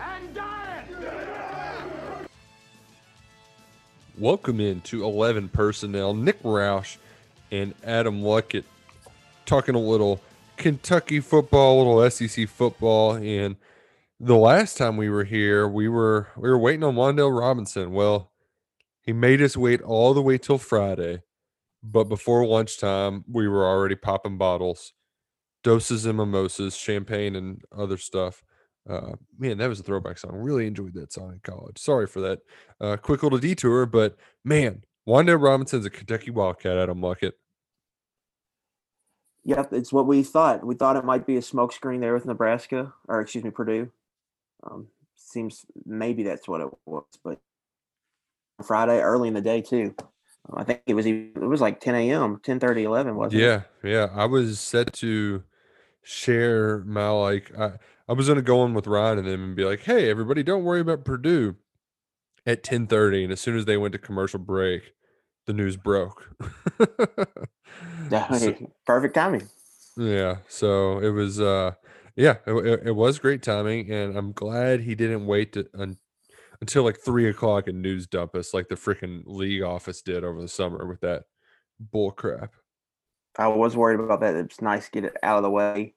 And dying. Welcome into 11 personnel. Nick Roush and Adam Luckett talking a little Kentucky football, a little SEC football. And the last time we were here, we were we were waiting on Wandale Robinson. Well, he made us wait all the way till Friday, but before lunchtime, we were already popping bottles, doses and mimosas, champagne and other stuff. Uh, man, that was a throwback song. Really enjoyed that song in college. Sorry for that uh, quick little detour, but man, Wanda Robinson's a Kentucky Wildcat. Adam Luckett. Yep, it's what we thought. We thought it might be a smokescreen there with Nebraska, or excuse me, Purdue. Um, seems maybe that's what it was, but Friday early in the day too. Um, I think it was even, it was like 10 a.m., 10 30, 11, wasn't it? Yeah, yeah. I was set to share my like I, I was gonna go on with Ryan and them and be like, hey, everybody, don't worry about Purdue at 10 30. And as soon as they went to commercial break, the news broke. So- Perfect timing. Yeah, so it was uh yeah, it, it, it was great timing and I'm glad he didn't wait to, un, until like three o'clock and news dump us like the freaking league office did over the summer with that bull crap. I was worried about that. It's nice to get it out of the way.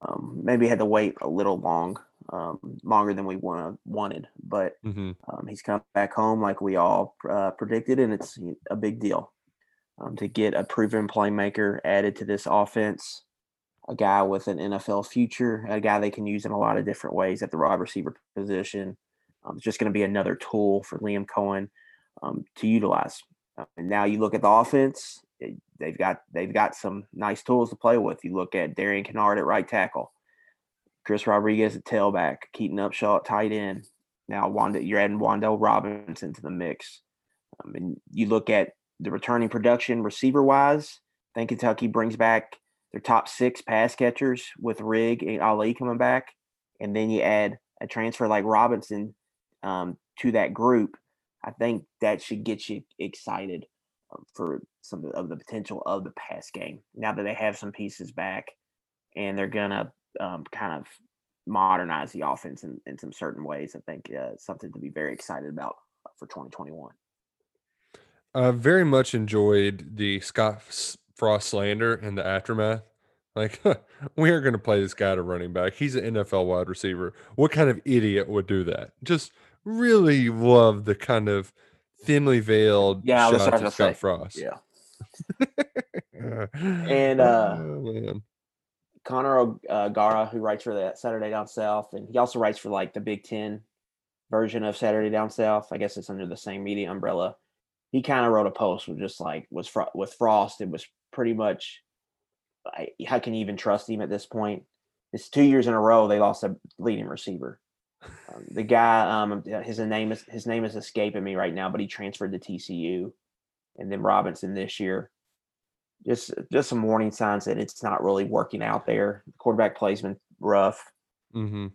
Um, maybe had to wait a little long, um, longer than we wanna, wanted, but hmm Um, he's come back home like we all uh, predicted, and it's a big deal um, to get a proven playmaker added to this offense. A guy with an NFL future, a guy they can use in a lot of different ways at the wide receiver position. Um, it's just going to be another tool for Liam Coen um, to utilize. Uh, and now you look at the offense; they've got they've got some nice tools to play with. You look at Darian Kinnard at right tackle, Chris Rodriguez at tailback, Keaton Upshaw at tight end, now Wanda, you're adding Wan'Dale Robinson to the mix. Um, and you look at the returning production receiver wise, I think Kentucky brings back their top six pass catchers with Rigg and Ali coming back. And then you add a transfer like Robinson um, to that group. I think that should get you excited um, for some of the potential of the pass game now that they have some pieces back and they're going to um, kind of modernize the offense in, in some certain ways. I think uh, something to be very excited about for 2021. I very much enjoyed the Scott Frost slander and the aftermath. Like, we are going to play this guy to running back. He's an NFL wide receiver. What kind of idiot would do that? Just really love the kind of thinly veiled Yeah, shots at gonna Scott say. Frost. Yeah. And, uh, oh. Connor O- uh, who writes for the Saturday Down South, and he also writes for like the Big Ten version of Saturday Down South. I guess it's under the same media umbrella. He kind of wrote a post with just like was Fro- with Frost. It was pretty much I, how can you even trust him at this point? It's two years in a row they lost a leading receiver. Um, the guy, um, his name is his name is escaping me right now, but he transferred to TCU, and then Robinson this year just just some warning signs that it's not really working out there. The quarterback play's been rough. hmm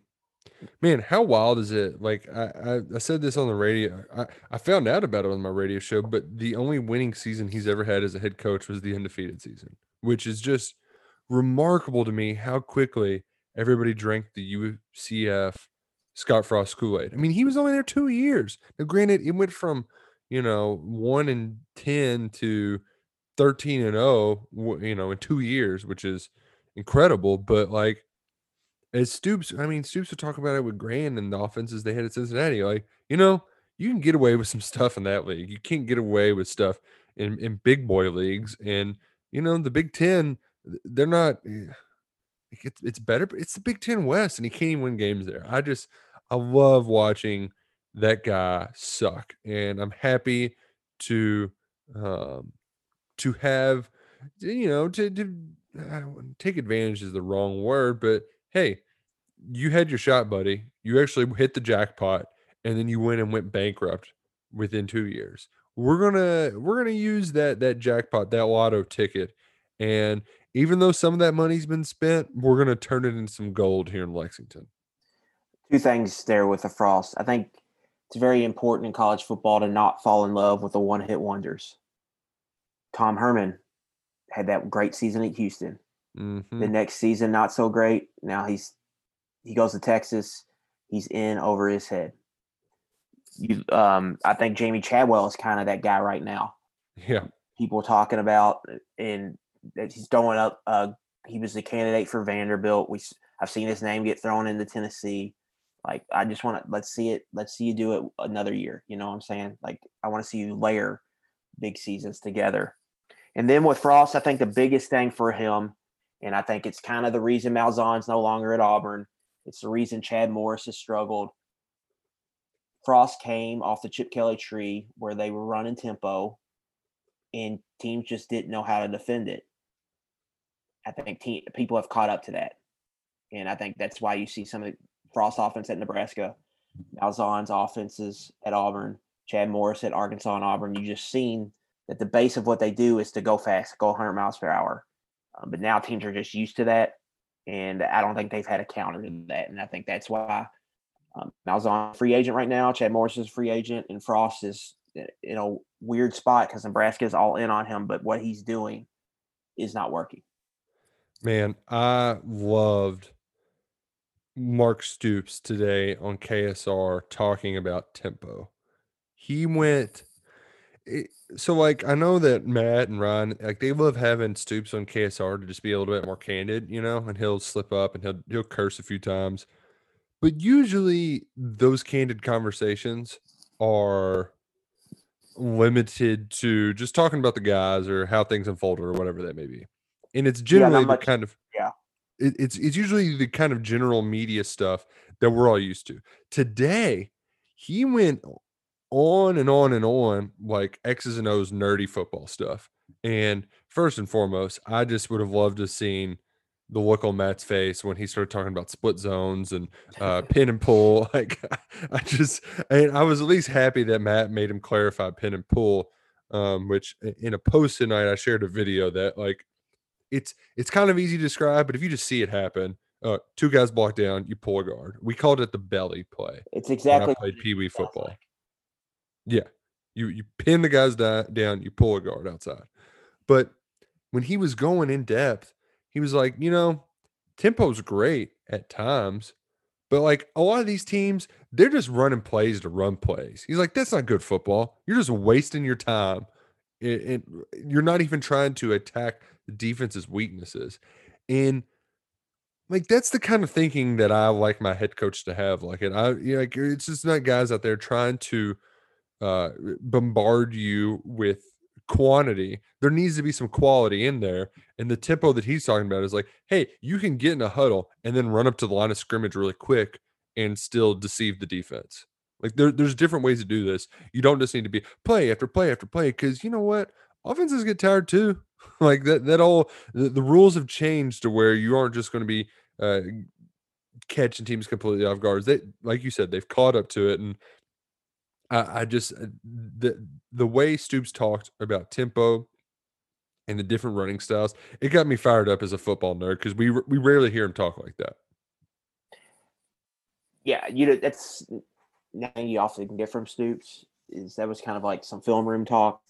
Man, how wild is it? Like I, I, I said this on the radio. I, I found out about it on my radio show, but the only winning season he's ever had as a head coach was the undefeated season, which is just remarkable to me how quickly everybody drank the UCF Scott Frost Kool-Aid. I mean, he was only there two years. Now, granted, it went from, you know, one and ten to 13 and 0, you know, in two years, which is incredible. But like, as Stoops, I mean, Stoops would talk about it with Grand and the offenses they had at Cincinnati. Like, you know, you can get away with some stuff in that league. You can't get away with stuff in, in big boy leagues. And, you know, the Big Ten, they're not, eh, it's, it's better. It's the Big Ten West, and he can't even win games there. I just, I love watching that guy suck. And I'm happy to, um, to have, you know, to, to I don't, take advantage is the wrong word, but hey, you had your shot, buddy. You actually hit the jackpot, and then you went and went bankrupt within two years. We're gonna we're gonna use that that jackpot, that lotto ticket, and even though some of that money's been spent, we're gonna turn it into some gold here in Lexington. Two things there with the Frost. I think it's very important in college football to not fall in love with the one hit wonders. Tom Herman had that great season at Houston. Mhm. The next season, not so great. Now he's he goes to Texas. He's in over his head. You, um, I think Jamey Chadwell is kind of that guy right now. Yeah, People are talking about and that he's throwing up. Uh, he was the candidate for Vanderbilt. We I've seen his name get thrown into Tennessee. Like I just want to let's see it. Let's see you do it another year. You know what I'm saying? Like I want to see you layer big seasons together. And then with Frost, I think the biggest thing for him, and I think it's kind of the reason Malzahn's no longer at Auburn. It's the reason Chad Morris has struggled. Frost came off the Chip Kelly tree where they were running tempo, and teams just didn't know how to defend it. I think te- people have caught up to that, and I think that's why you see some of Frost offense at Nebraska, Malzahn's offenses at Auburn, Chad Morris at Arkansas and Auburn. You just seen that the base of what they do is to go fast, go 100 miles per hour. Um, but now teams are just used to that, and I don't think they've had a counter to that. And I think that's why um, Malzahn free agent right now. Chad Morris is a free agent, and Frost is in a weird spot because Nebraska is all in on him. But what he's doing is not working. man, I loved Mark Stoops today on KSR talking about tempo. He went. It, so like I know that Matt and Ryan like they love having Stoops on KSR to just be a little bit more candid, you know, and he'll slip up and he'll he'll curse a few times. But usually those candid conversations are limited to just talking about the guys or how things unfolded or whatever that may be. And it's generally the much- kind of yeah. It, it's it's usually the kind of general media stuff that we're all used to. Today, he went on and on and on like X's and O's nerdy football stuff. And first and foremost, I just would have loved to have seen the look on Matt's face when he started talking about split zones and uh, pin and pull. Like I just, and I was at least happy that Matt made him clarify pin and pull. Um, which in a post tonight, I shared a video that like it's it's kind of easy to describe, but if you just see it happen, uh, two guys block down, you pull a guard. We called it the belly play. It's exactly played Pee Wee football. like. Yeah. You you pin the guys down, you pull a guard outside. But when he was going in depth, he was like, you know, tempo's great at times, but like a lot of these teams, they're just running plays to run plays. He's like, that's not good football. You're just wasting your time. And you're not even trying to attack the defense's weaknesses. And like that's the kind of thinking that I like my head coach to have. Like it, I you know, like it's just not guys out there trying to uh bombard you with quantity. There needs to be some quality in there. And the tempo that he's talking about is like, hey, you can get in a huddle and then run up to the line of scrimmage really quick and still deceive the defense. Like there, there's different ways to do this. You don't just need to be play after play after play because you know what? Offenses get tired too. like that that all the, the rules have changed to where you aren't just going to be uh catching teams completely off guards. They like you said, they've caught up to it. And I, I just uh, the the way Stoops talked about tempo and the different running styles, it got me fired up as a football nerd because we we rarely hear him talk like that. yeah, you know, that's nothing you often can get from Stoops. Is that was kind of like some film room talk,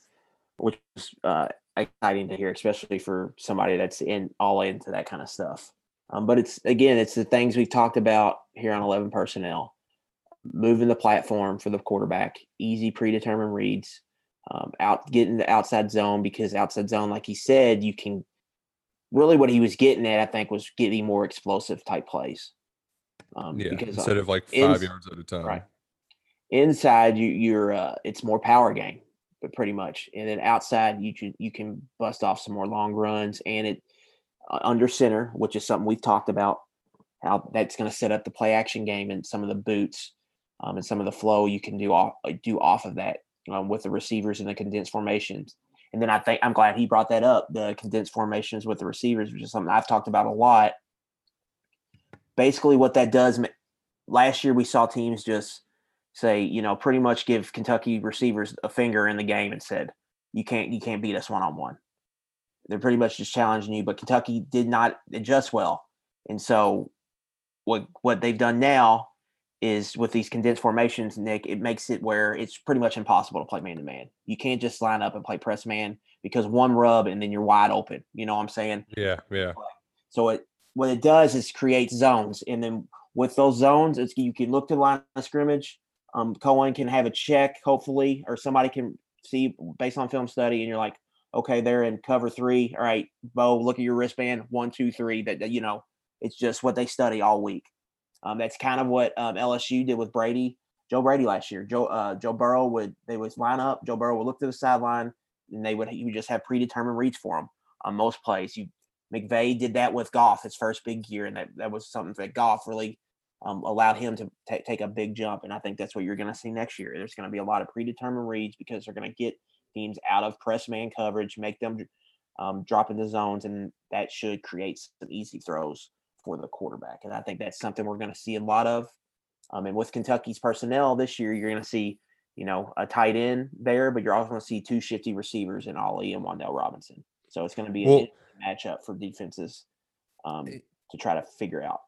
which was uh, exciting to hear, especially for somebody that's in all into that kind of stuff. Um, but it's again, it's the things we've talked about here on Eleven Personnel, moving the platform for the quarterback, easy predetermined reads, um, out getting the outside zone because outside zone, like he said, you can. Really, what he was getting at, I think, was getting more explosive type plays. Um, Yeah, because instead uh, of like five ins- yards at a time. Right. Inside, you you're uh, it's more power game, but pretty much, and then outside, you can you can bust off some more long runs, and it uh, under center, which is something we've talked about, how that's going to set up the play action game and some of the boots, um, and some of the flow you can do off do off of that um, with the receivers and the condensed formations. And then I think I'm glad he brought that up, the condensed formations with the receivers, which is something I've talked about a lot basically what that does. Last year we saw teams just say, you know, pretty much give Kentucky receivers a finger in the game and said, "You can't, you can't beat us one on one." They're pretty much just challenging you, but Kentucky did not adjust well, and so what what they've done now is with these condensed formations, Nick, it makes it where it's pretty much impossible to play man to man. You can't just line up and play press man because one rub and then you're wide open. You know what I'm saying? Yeah, yeah. So it what it does is create zones, and then with those zones, it's you can look to the line of scrimmage. Um, Coen can have a check, hopefully, or somebody can see based on film study, and you're like, okay, they're in cover three. All right, Bo, look at your wristband. One, two, three. That, that you know, it's just what they study all week. Um, that's kind of what um, LSU did with Brady, Joe Brady last year. Joe uh, Joe Burrow would they would line up. Joe Burrow would look to the sideline, and they would he would just have predetermined reads for him on most plays. You McVay did that with Goff his first big year, and that that was something that Goff really um, allowed him to ta take a big jump. And I think that's what you're going to see next year. There's going to be a lot of predetermined reads because they're going to get teams out of press man coverage, make them um, drop into zones, and that should create some easy throws for the quarterback. And I think that's something we're going to see a lot of. Um, and with Kentucky's personnel this year, you're going to see, you know, a tight end there, but you're also going to see two shifty receivers in Ali and Wan'Dale Robinson. So it's going to be Well- a matchup for defenses um, to try to figure out.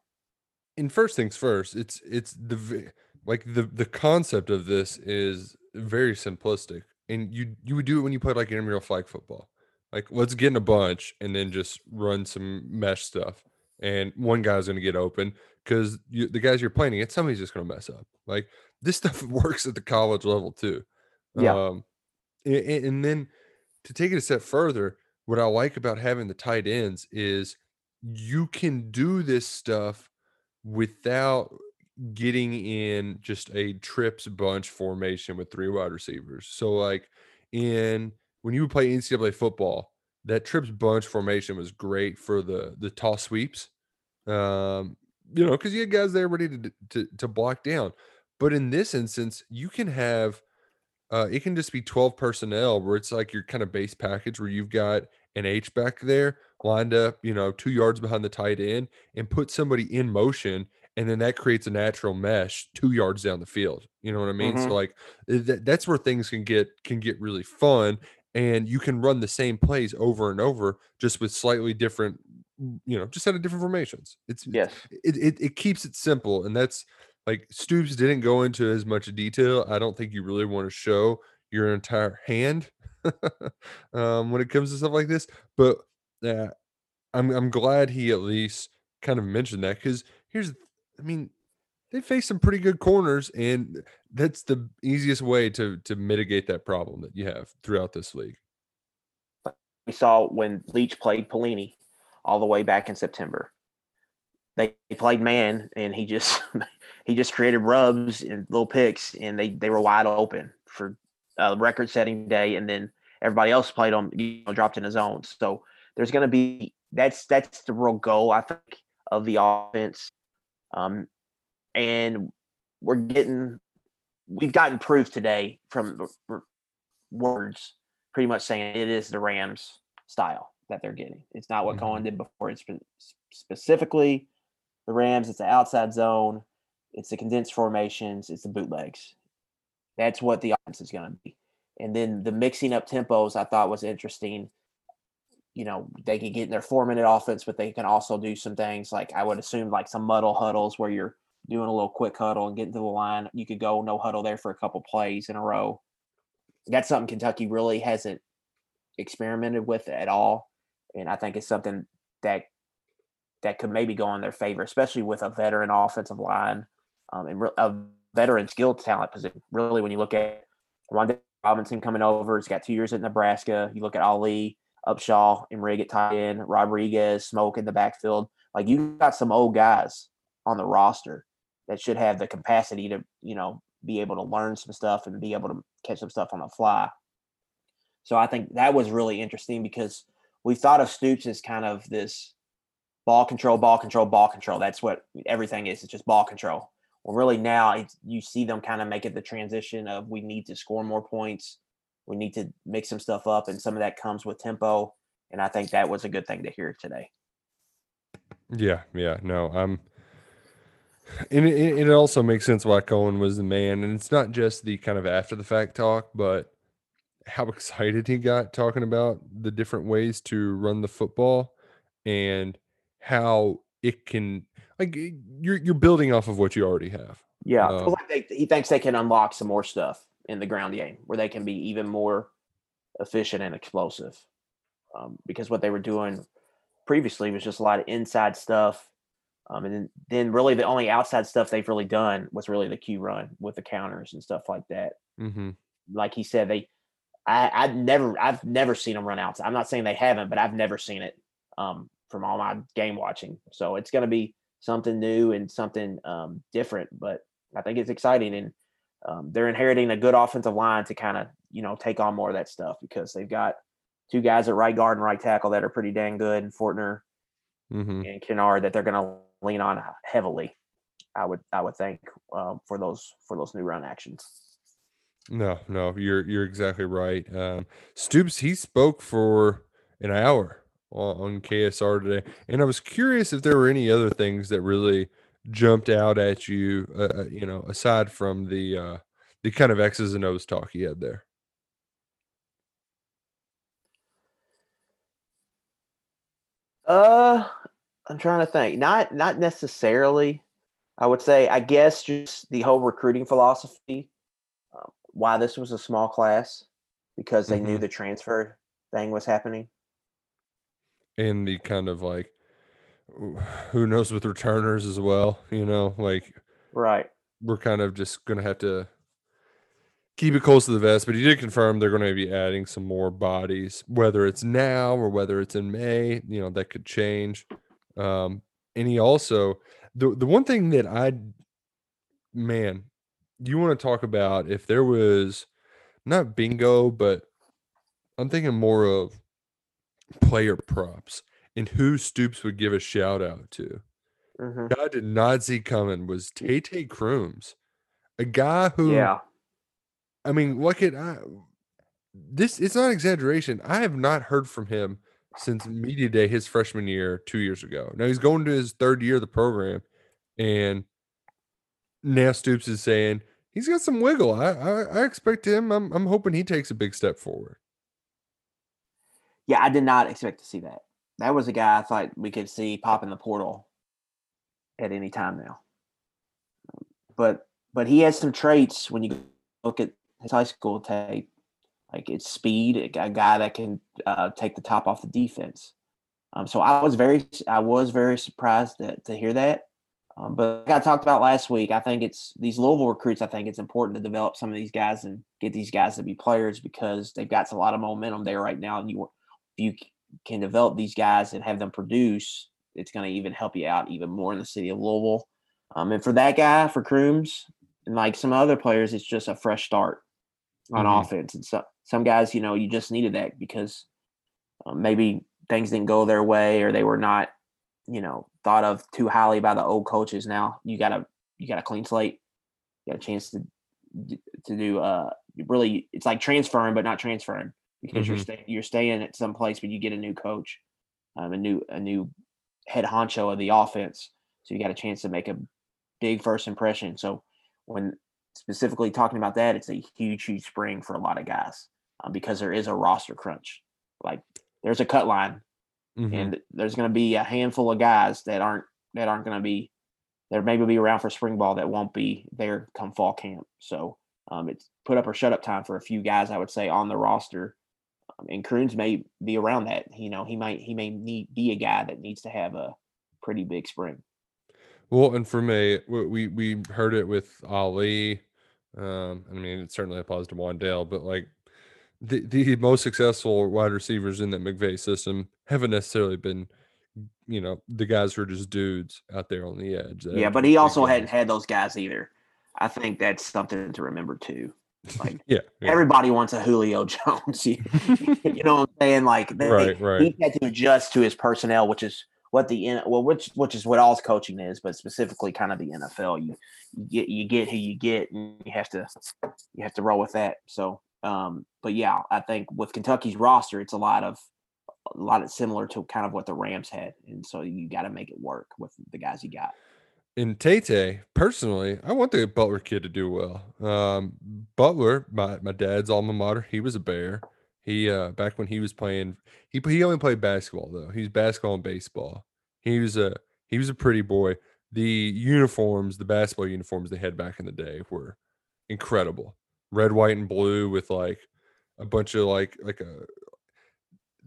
And first things first it's it's the like the the concept of this is very simplistic and you you would do it when you played like intramural flag football. Like let's get in a bunch and then just run some mesh stuff and one guy's going to get open because the guys you're playing against somebody's just going to mess up. Like this stuff works at the college level too. Yeah. um a- a- and then to take it a step further what i like about having the tight ends is you can do this stuff without getting in just a trips bunch formation with three wide receivers. So like in when you would play NCAA football, that trips bunch formation was great for the the toss sweeps. Um, you know, because you had guys there ready to, to to block down. But in this instance, you can have uh it can just be 12 personnel where it's like your kind of base package where you've got an H back there lined up, you know, two yards behind the tight end and put somebody in motion. And then that creates a natural mesh two yards down the field. You know what I mean? Mhm. So like that, that's where things can get can get really fun. And you can run the same plays over and over just with slightly different, you know, just out of different formations. It's Yes. it, it it keeps it simple and that's like Stoops didn't go into as much detail. I don't think you really want to show your entire hand um, when it comes to stuff like this. But uh, I'm I'm glad he at least kind of mentioned that because here's I mean they face some pretty good corners and that's the easiest way to to mitigate that problem that you have throughout this league. we saw when Leach played Pelini all the way back in September. They played man, and he just he just created rubs and little picks, and they they were wide open for a record-setting day, and then everybody else played them, you know, dropped in the zones. So there's going to be that's that's the real goal, I think, of the offense. Um, and we're getting we've gotten proof today from words pretty much saying it is the Rams style that they're getting. It's not what Coen did before. It's specifically the Rams. It's the outside zone. It's the condensed formations. It's the bootlegs. That's what the offense is going to be. And then the mixing up tempos I thought was interesting. You know, they could get in their four minute offense, but they can also do some things like I would assume like some muddle huddles where you're doing a little quick huddle and getting to the line. You could go no huddle there for a couple plays in a row that's something Kentucky really hasn't experimented with at all, and I think it's something that that could maybe go in their favor, especially with a veteran offensive line um, and a veteran skill talent position. Really, when you look at Wanda Robinson coming over, he's got two years at Nebraska. You look at Ali, Upshaw, and Rigg at tight end, Rodriguez, Smoke in the backfield. Like you got some old guys on the roster that should have the capacity to, you know, be able to learn some stuff and be able to catch some stuff on the fly. So I think that was really interesting because we thought of Stoops as kind of this ball control, ball control, ball control. That's what everything is. It's just ball control. Well, really now you see them kind of make it the transition of we need to score more points. We need to mix some stuff up, and some of that comes with tempo. And I think that was a good thing to hear today. Yeah, yeah, no, I'm And it, it also makes sense why Coen was the man. And it's not just the kind of after the fact talk, but how excited he got talking about the different ways to run the football and how it can like you're you're building off of what you already have. Yeah, Uh, like they, he thinks they can unlock some more stuff in the ground game where they can be even more efficient and explosive. Um, because what they were doing previously was just a lot of inside stuff, um, and then, then really the only outside stuff they've really done was really the Q run with the counters and stuff like that. Mm-hmm. Like he said, they I, I've never I've never seen them run outside. I'm not saying they haven't, but I've never seen it um, from all my game watching. So it's going to be something new and something um, different. But I think it's exciting, and um, they're inheriting a good offensive line to kind of you know take on more of that stuff because they've got two guys at right guard and right tackle that are pretty dang good, and Fortner Mm-hmm. and Kinnard that they're going to lean on heavily. I would I would think um, for those for those new run actions. No, no, you're you're exactly right. Um, Stoops he spoke for an hour on, on KSR today, and I was curious if there were any other things that really jumped out at you, uh, uh, you know, aside from the uh, the kind of X's and O's talk he had there. Uh, I'm trying to think. Not not necessarily. I would say, I guess, just the whole recruiting philosophy. Um, why this was a small class because they knew Mhm. the transfer thing was happening. and the kind of like who knows with returners as well you know like Right. we're kind of just gonna have to keep it close to the vest but he did confirm they're going to be adding some more bodies whether it's now or whether it's in may you know that could change um and he also the the one thing that i man you want to talk about if there was not bingo but i'm thinking more of player props and who Stoops would give a shout out to. hmm I did not see coming was Tae Tae Crumes, a guy who, Yeah. I mean, look at I, this. It's not exaggeration. I have not heard from him since media day his freshman year two years ago. Now he's going to his third year of the program, and now Stoops is saying he's got some wiggle. I I, I expect him. I'm I'm hoping he takes a big step forward. Yeah, I did not expect to see that. That was a guy I thought we could see pop in the portal at any time now. But but he has some traits when you look at his high school tape, like it's speed, a guy- that can uh, take the top off the defense. Um, so I was very I was very surprised to, to hear that. Um, but like I talked about last week, I think it's these Louisville recruits. I think it's important to develop some of these guys and get these guys to be players because they've got a lot of momentum there right now. And you you can develop these guys and have them produce, it's going to even help you out even more in the city of Louisville. Um, and for that guy, for Crumes, and like some other players, it's just a fresh start on Mhm. offense. And so, some guys, you know, you just needed that because um, maybe things didn't go their way or they were not, you know, thought of too highly by the old coaches. Now you got a you got a clean slate, you got a chance to to do uh really it's like transferring but not transferring because you're Mhm. staying you're staying at some place but you get a new coach, um, a new a new head honcho of the offense. So you got a chance to make a big first impression. So when specifically talking about that, it's a huge, huge spring for a lot of guys um, because there is a roster crunch. Like there's a cut line, Mhm. and there's going to be a handful of guys that aren't that aren't going to be there. Maybe be around for spring ball that won't be there come fall camp. So um, it's put up or shut up time for a few guys. I would say on the roster, and Crumes may be around that. You know, he might he may need be a guy that needs to have a pretty big spring. Well, and for me, we we heard it with Ali. Um, I mean, it certainly applies to Wandale, but like the the most successful wide receivers in that McVay system haven't necessarily been, you know, the guys who are just dudes out there on the edge. Yeah, but he also hadn't had those guys either. I think that's something to remember too. Like Yeah, yeah. everybody wants a Julio Jones. you, you know what I'm saying? Like they, Right, right. he had to adjust to his personnel, which is what the N- well, which which is what all coaching is, but specifically kind of the NFL. You, you get you get who you get, and you have to you have to roll with that. So, um, but yeah, I think with Kentucky's roster, it's a lot of a lot of similar to kind of what the Rams had, and so you got to make it work with the guys you got. In Tate, personally, I want the Butler kid to do well. Um, Butler, my my dad's alma mater, he was a Bear. He uh back when he was playing, he he only played basketball though. He was basketball and baseball. He was a he was a pretty boy. The uniforms, the basketball uniforms they had back in the day were incredible. Red, white, and blue with like a bunch of like like a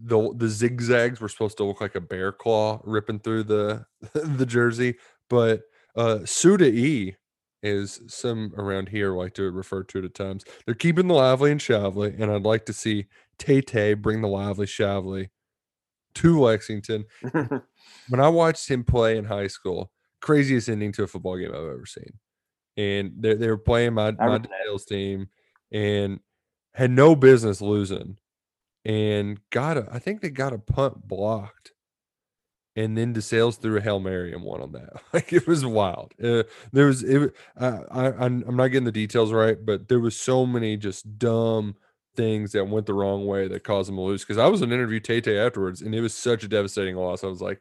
the the zigzags were supposed to look like a bear claw ripping through the the jersey, but uh Suda E is some around here like to refer to it at times. They're keeping the lively and Shavely, and I'd like to see Tae Tae bring the lively Shavely to Lexington. when I watched him play in high school, craziest ending to a football game I've ever seen. And they, they were playing my, my sales team and had no business losing and got a I think they got a punt blocked and then DeSales threw a hail mary and won on that. Like it was wild. Uh, there was it. Uh, I I'm, I'm not getting the details right, but there was so many just dumb things that went the wrong way that caused them to lose. Because I was an interview Tate afterwards, and it was such a devastating loss. I was like,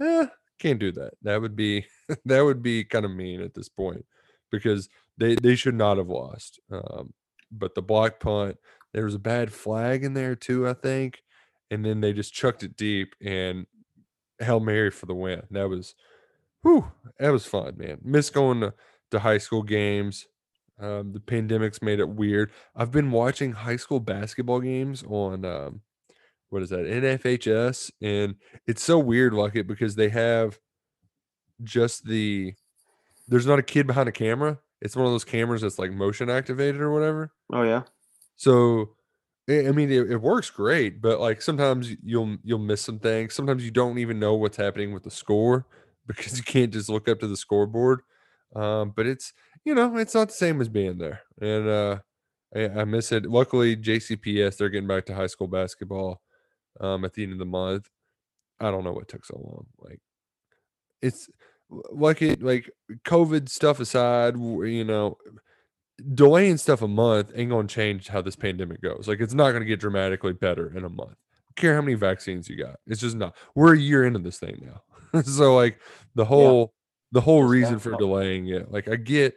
eh, can't do that. That would be that would be kind of mean at this point because they they should not have lost. Um, but the block punt, there was a bad flag in there too, I think, and then they just chucked it deep and Hail Mary for the win. That was, whew, that was fun, man. Miss going to, to high school games. Um, the pandemic's made it weird. I've been watching high school basketball games on um, what is that NFHS, and it's so weird, like it because they have just the there's not a kid behind a camera. It's one of those cameras that's like motion activated or whatever. Oh yeah. So I mean, it, it, works great, but like sometimes you'll you'll miss some things. Sometimes you don't even know what's happening with the score because you can't just look up to the scoreboard. Um, but it's you know it's not the same as being there, and uh, I, I, miss it. Luckily, JCPS they're getting back to high school basketball um, at the end of the month. I don't know what took so long. Like it's like it like COVID stuff aside, you know, delaying stuff a month ain't going to change how this pandemic goes. Like it's not going to get dramatically better in a month. care how many vaccines you got. It's just not. We're a year into this thing now. so like the whole yeah. the whole reason for delaying it. Like I get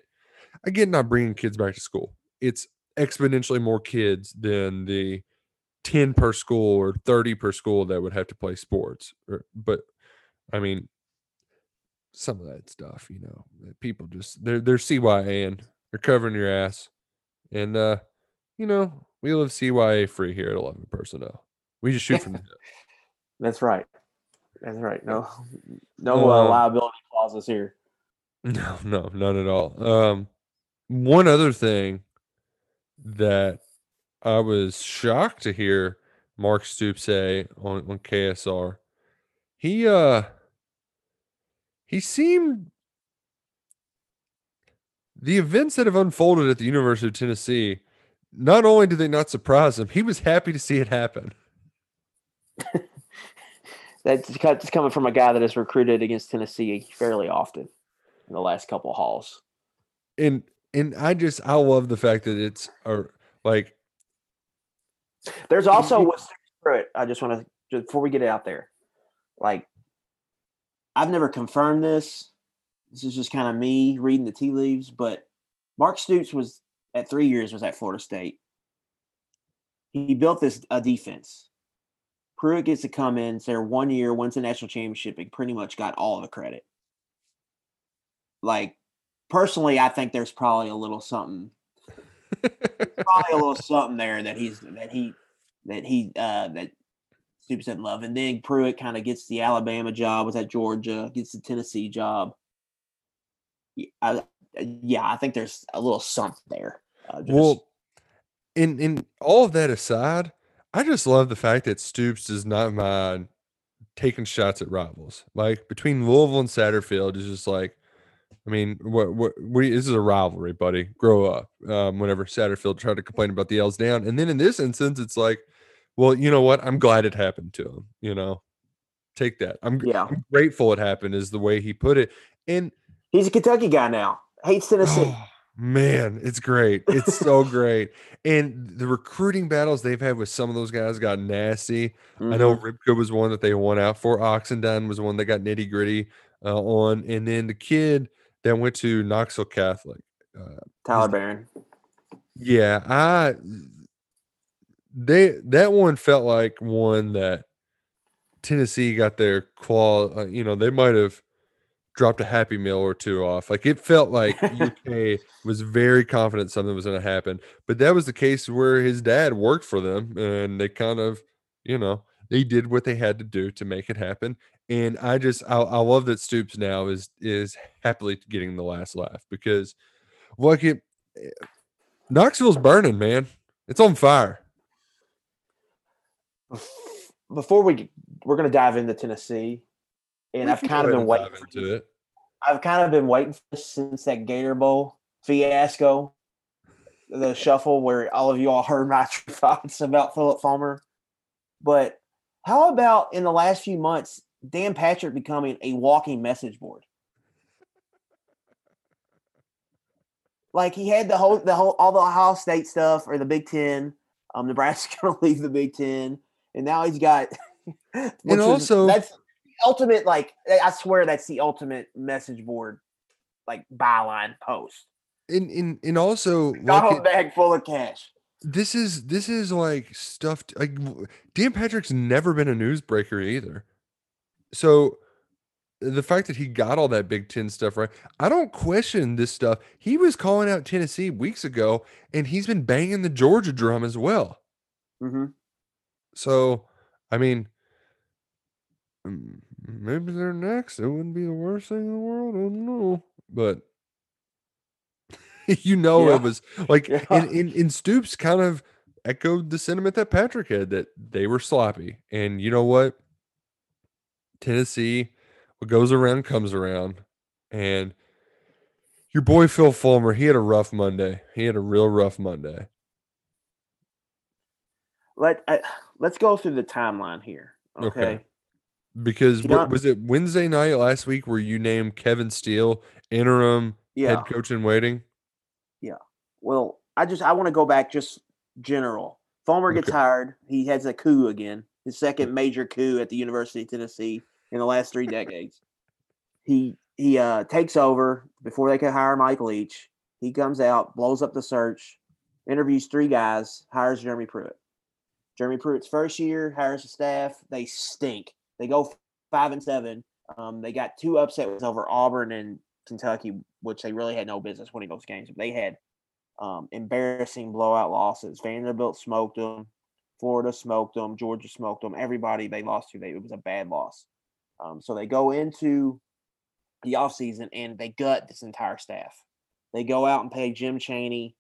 I get not bringing kids back to school. It's exponentially more kids than the 10 per school or 30 per school that would have to play sports. But I mean some of that stuff, you know, people just they're they're CYA they're covering your ass. And uh, you know, we live CYA free here at 11 personnel. We just shoot from the hip. That's right. That's right. No, no uh, um, liability clauses here. No, no, none at all. Um, one other thing that I was shocked to hear Mark Stoops say on, on KSR, he uh he seemed the events that have unfolded at the University of Tennessee, not only did they not surprise him, he was happy to see it happen. That's coming from a guy that has recruited against Tennessee fairly often in the last couple hauls. And and I just I love the fact that it's like there's also with Pruitt. I just want to before we get it out there, like I've never confirmed this, this is just kind of me reading the tea leaves, but Mark Stoops was at three years was at Florida State. He built this a defense. Pruitt gets to come in, there one year, wins a national championship, and pretty much got all the credit. Like personally, I think there's probably a little something, probably a little something there that he's that he that he uh that Stoops didn't love. And then Pruitt kind of gets the Alabama job, was at Georgia, gets the Tennessee job. I, yeah, I think there's a little something there. Uh, just... Well, in in all of that aside, I just love the fact that Stoops does not mind taking shots at rivals. Like between Louisville and Satterfield is just like, I mean, what what, what this is a rivalry, buddy. Grow up. Um, whenever Satterfield tried to complain about the L's down, and then in this instance, it's like, well, you know what? I'm glad it happened to him. You know, take that. I'm yeah. I'm grateful it happened. Is the way he put it, and He's a Kentucky guy now. Hates Tennessee. Oh, man, it's great. It's so great. And the recruiting battles they've had with some of those guys got nasty. Mm-hmm. I know mm-hmm. Ripka was one that they won out for. Oxendine was one that got nitty gritty uh, on. And then the kid that went to Knoxville Catholic. Uh, Tyler Baron. yeah, I they that one felt like one that Tennessee got their claw. Uh, you know, they might have dropped a happy meal or two off. Like it felt like UK was very confident something was going to happen, but that was the case where his dad worked for them, and they kind of, you know, they did what they had to do to make it happen. And I just, I, I love that Stoops now is is happily getting the last laugh because, like it, eh, Knoxville's burning, man. It's on fire. Before we we're going to dive into Tennessee, and I've kind of been waiting. into it. I've kind of been waiting for this since that Gator Bowl fiasco, the shuffle where all of you all heard my thoughts about Philip Fulmer. But how about in the last few months, Dan Patrick becoming a walking message board? Like he had the whole, the whole, all the Ohio State stuff or the Big Ten. Um, Nebraska's going to leave the Big Ten, and now he's got. was- also- that's the ultimate. Like I swear, that's the ultimate message board, like byline post. And and and also Got a bag full of cash. this is this is like stuff t- like Dan Patrick's never been a newsbreaker either. So the fact that he got all that Big Ten stuff right, I don't question this stuff. He was calling out Tennessee weeks ago, and he's been banging the Georgia drum as well. Mm-hmm. So, I mean, mm, maybe they're next. It wouldn't be the worst thing in the world. I don't know, but you know, Yeah. it was like, Yeah. and, and, and Stoops kind of echoed the sentiment that Patrick had that they were sloppy. And you know what? Tennessee, what goes around comes around. And your boy Phil Fulmer, he had a rough Monday. He had a real rough Monday. Let uh, let's go through the timeline here. Okay. Okay. Because what, was it Wednesday night last week where you named Kevin Steele interim Yeah. head coach in waiting? Yeah. Well, I just I want to go back just general. Fulmer gets Okay. hired. He has a coup again, his second major coup at the University of Tennessee in the last three decades. He he uh, takes over before they can hire Mike Leach. He comes out, blows up the search, interviews three guys, hires Jeremy Pruitt. Jeremy Pruitt's first year hires the staff. They stink. They go five and seven. Um, they got two upsets over Auburn and Kentucky, which they really had no business winning those games. But they had um, embarrassing blowout losses. Vanderbilt smoked them. Florida smoked them. Georgia smoked them. Everybody they lost to, they, it was a bad loss. Um, so they go into the offseason and they gut this entire staff. They go out and pay Jim Chaney,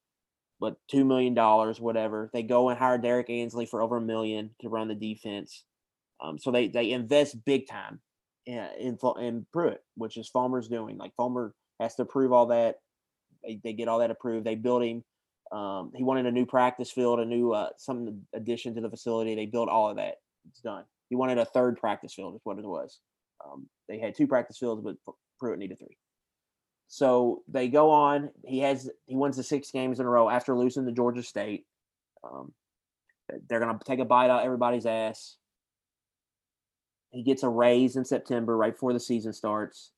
but $2 million, whatever. They go and hire Derrick Ansley for over a million to run the defense. Um, so they, they invest big time in, in, in Pruitt, which is Fulmer's doing. Like Fulmer has to approve all that. They, they get all that approved. They build him. Um, he wanted a new practice field, a new uh, some addition to the facility. They built all of that. It's done. He wanted a third practice field, is what it was. Um, they had two practice fields, but Pruitt needed three. So they go on. He has he wins the six games in a row after losing to Georgia State. Um, they're gonna take a bite out everybody's ass. He gets a raise in September, right before the season starts.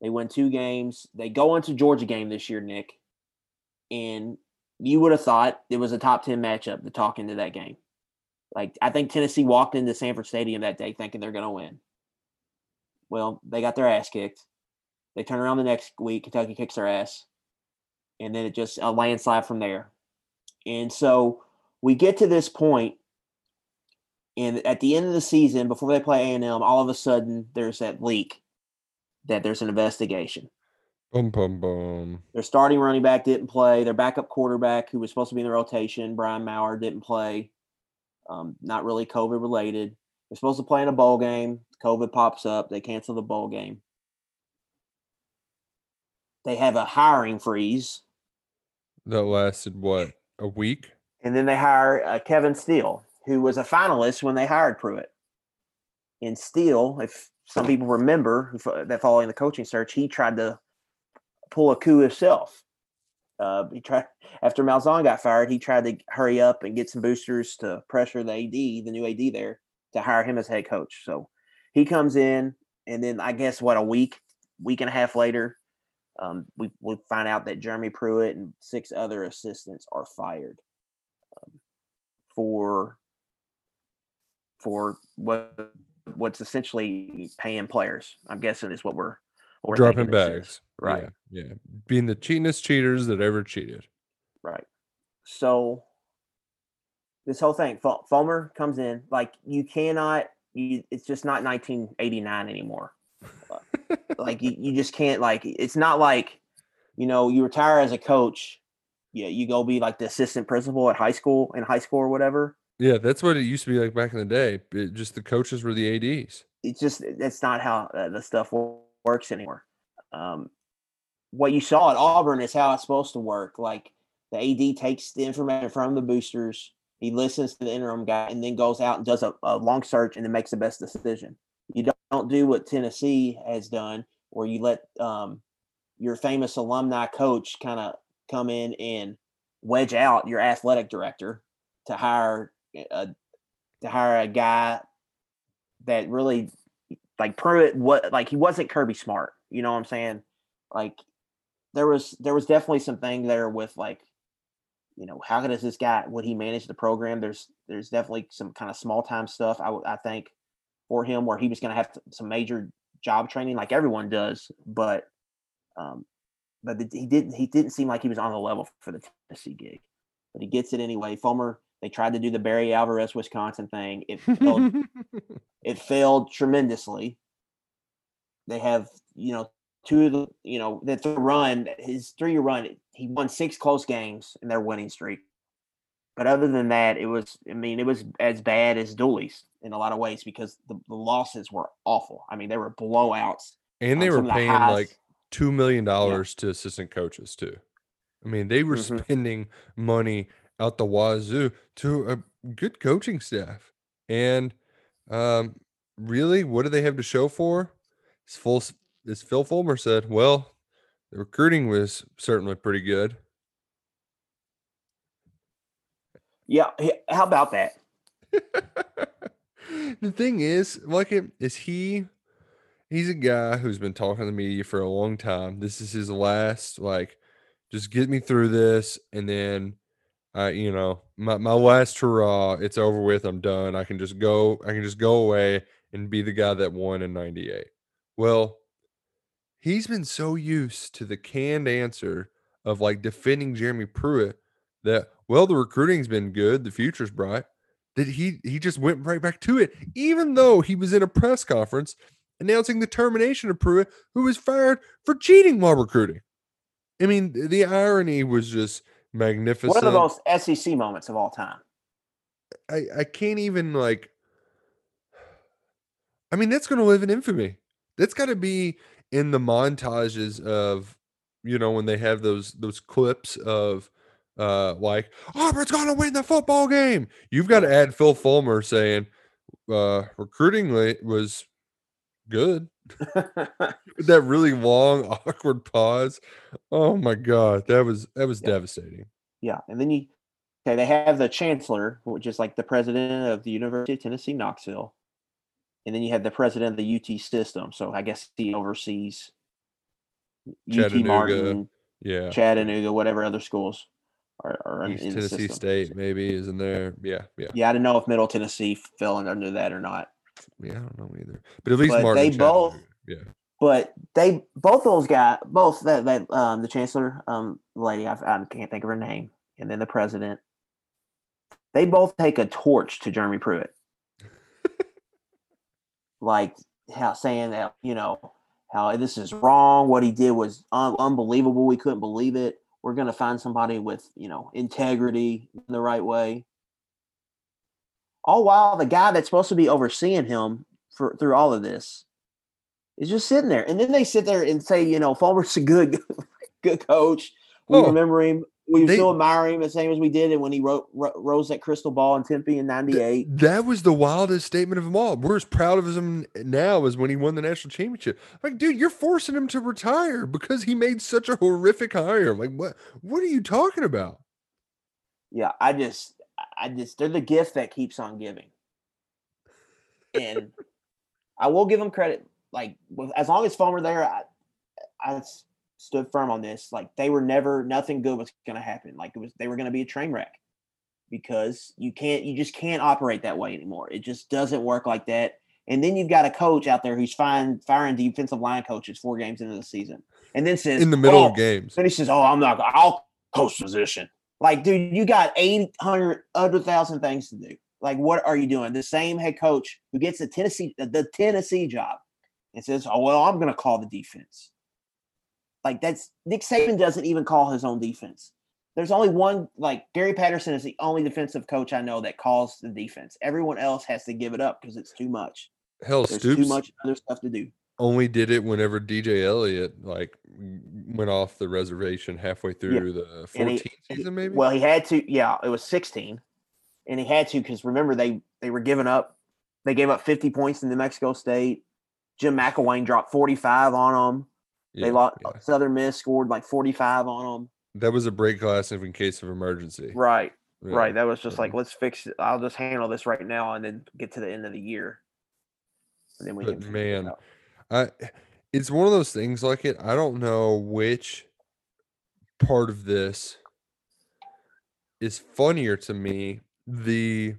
They win two games. They go into Georgia game this year, Nick, and you would have thought it was a top ten matchup to talk into that game. Like I think Tennessee walked into Sanford Stadium that day thinking they're going to win. Well, they got their ass kicked. They turn around the next week. Kentucky kicks their ass, and then it just a landslide from there. And so we get to this point, and at the end of the season, before they play A and M, all of a sudden there's that leak that there's an investigation. Boom, boom, bum. Their starting running back didn't play. Their backup quarterback, who was supposed to be in the rotation, Brian Maurer, didn't play. Um, not really COVID related. They're supposed to play in a bowl game. COVID pops up. They cancel the bowl game. They have a hiring freeze, That lasted what a week? and then they hire uh, Kevin Steele, who was a finalist when they hired Pruitt. And Steele, if some people remember that following the coaching search, he tried to pull a coup himself. Uh, he tried after Malzahn got fired. He tried to hurry up and get some boosters to pressure the AD, the new AD there, to hire him as head coach. So he comes in, and then I guess what a week, week and a half later, Um, we we find out that Jeremy Pruitt and six other assistants are fired um, for for what what's essentially paying players. I'm guessing is what we're, what we're Dropping this is. bags. right? Yeah, yeah. Being the cheatingest cheaters that ever cheated. Right. So this whole thing, Ful- Fulmer comes in like you cannot. You, it's just not 1989 anymore. Like you, you just can't like. It's not like you know you retire as a coach. Yeah, you go be like the assistant principal at high school in high school or whatever. Yeah, that's what it used to be like back in the day. It, just the coaches were the ads. It's just that's not how uh, the stuff works anymore. Um, what you saw at Auburn is how it's supposed to work. Like the AD takes the information from the boosters, he listens to the interim guy, and then goes out and does a, a long search and then makes the best decision. You don't, don't do what Tennessee has done, where you let um, your famous alumni coach kind of come in and wedge out your athletic director to hire a to hire a guy that really like Pruitt what like he wasn't Kirby Smart. You know what I'm saying? Like there was there was definitely some something there with like you know how does this guy would he manage the program? There's there's definitely some kind of small time stuff I I think for him where he was going to have some major job training like everyone does, but um but the, he didn't he didn't seem like he was on the level for the Tennessee gig. But he gets it anyway. Fulmer they tried to do the Barry Alvarez Wisconsin thing. It failed it failed tremendously. They have, you know, two of the, you know, that the run, his three year run, he won six close games in their winning streak. But other than that, it was, I mean, it was as bad as Dooley's in a lot of ways because the, the losses were awful. I mean, they were blowouts. And they were some the paying highs. like two million dollars to assistant coaches too. I mean, they were Mhm. spending money out the wazoo to a good coaching staff. And um, really, what do they have to show for? As full as Phil Fulmer said, well, the recruiting was certainly pretty good. Yeah. How about that? the thing is, like, it is he? He's a guy who's been talking to the media for a long time. This is his last, like, just get me through this, and then, I, you know, my my last hurrah. It's over with. I'm done. I can just go. I can just go away and be the guy that won in '98. Well, he's been so used to the canned answer of like defending Jeremy Pruitt that well, the recruiting's been good, the future's bright that he he just went right back to it, even though he was in a press conference announcing the termination of Pruitt, who was fired for cheating while recruiting. I mean, the irony was just magnificent. One of the most SEC moments of all time. I, I can't even like I mean, that's gonna live in infamy. That's gotta be in the montages of you know, when they have those those clips of uh like Auburn's gonna win the football game. You've got to add Phil Fulmer saying uh recruiting was good. With that really long, awkward pause. Oh my god, that was that was Yeah. devastating. Yeah, and then you okay, they have the chancellor, which is like the president of the University of Tennessee Knoxville, and then you have the president of the UT system. So I guess he oversees UT Martin, Yeah. Chattanooga, whatever other schools are, are in, in Tennessee. State maybe is in there. Yeah, yeah. Yeah, I don't know if Middle Tennessee fell under that or not. Yeah, I don't know either. But at least But Martin they both- Yeah. But they both those guys, both that that um the chancellor um lady, I, I can't think of her name, and then the president, they both take a torch to Jeremy Pruitt. like how saying that you know how this is wrong. What he did was un- unbelievable. We couldn't believe it. We're gonna find somebody with you know integrity in the right way. All while the guy that's supposed to be overseeing him for through all of this is just sitting there. And then they sit there and say, you know, Fulmer's a good, good coach. We Oh, remember him. We they- still admire him the same as we did when he wrote, ro- rose that crystal ball in Tempe in '98. That was the wildest statement of them all. We're as proud of him now as when he won the national championship. Like, dude, you're forcing him to retire because he made such a horrific hire. Like, what? What are you talking about? Yeah, I just, I just, they're the gift that keeps on giving. And I will give them credit. Like, as long as Fulmer there, I, I, stood firm on this. Like they were never nothing good was going to happen. Like it was they were going to be a train wreck because you can't you just can't operate that way anymore. It just doesn't work like that. And then you've got a coach out there who's fine firing defensive line coaches four games into the season, and then says In the middle "Oh," of games. Then he says, "Oh, I'm not. I'll coach position." Like, dude, you got 800 other thousand things to do. Like, what are you doing? The same head coach who gets the Tennessee the Tennessee job and says, "Oh, well, I'm going to call the defense." Like that's Nick Saban doesn't even call his own defense. There's only one like Gary Patterson is the only defensive coach I know that calls the defense. Everyone else has to give it up because it's too much. Hell, There's Stoops too much other stuff to do. Only did it whenever DJ Eliot like went off the reservation halfway through the And 14th he- season, maybe. Well, he had to. Yeah, it was 16, and he had to because remember they they were giving up. They gave up 50 points in New Mexico State. Jim McElwain dropped 45 on them. Yeah, they lost. yeah. Southern Miss scored like 45 on them. That was a break glass in case of emergency. Right. Yeah. Right. That was just yeah. like let's fix it. I'll just handle this right now and then get to the end of the year. And then we But can figure it man. I it's one of those things like it. I don't know which part of this is funnier to me. The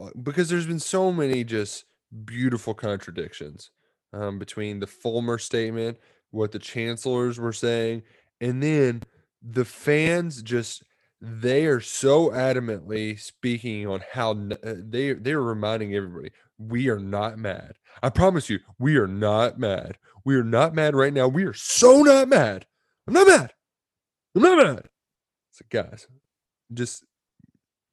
uh, because there's been so many just beautiful contradictions um, between the Fulmer statement, what the chancellors were saying, and then the fans just they are so adamantly speaking on how uh, they they're reminding everybody we are not mad. I promise you, we are not mad. We are not mad right now. We are so not mad. I'm not mad. I'm not mad. It's So guys, just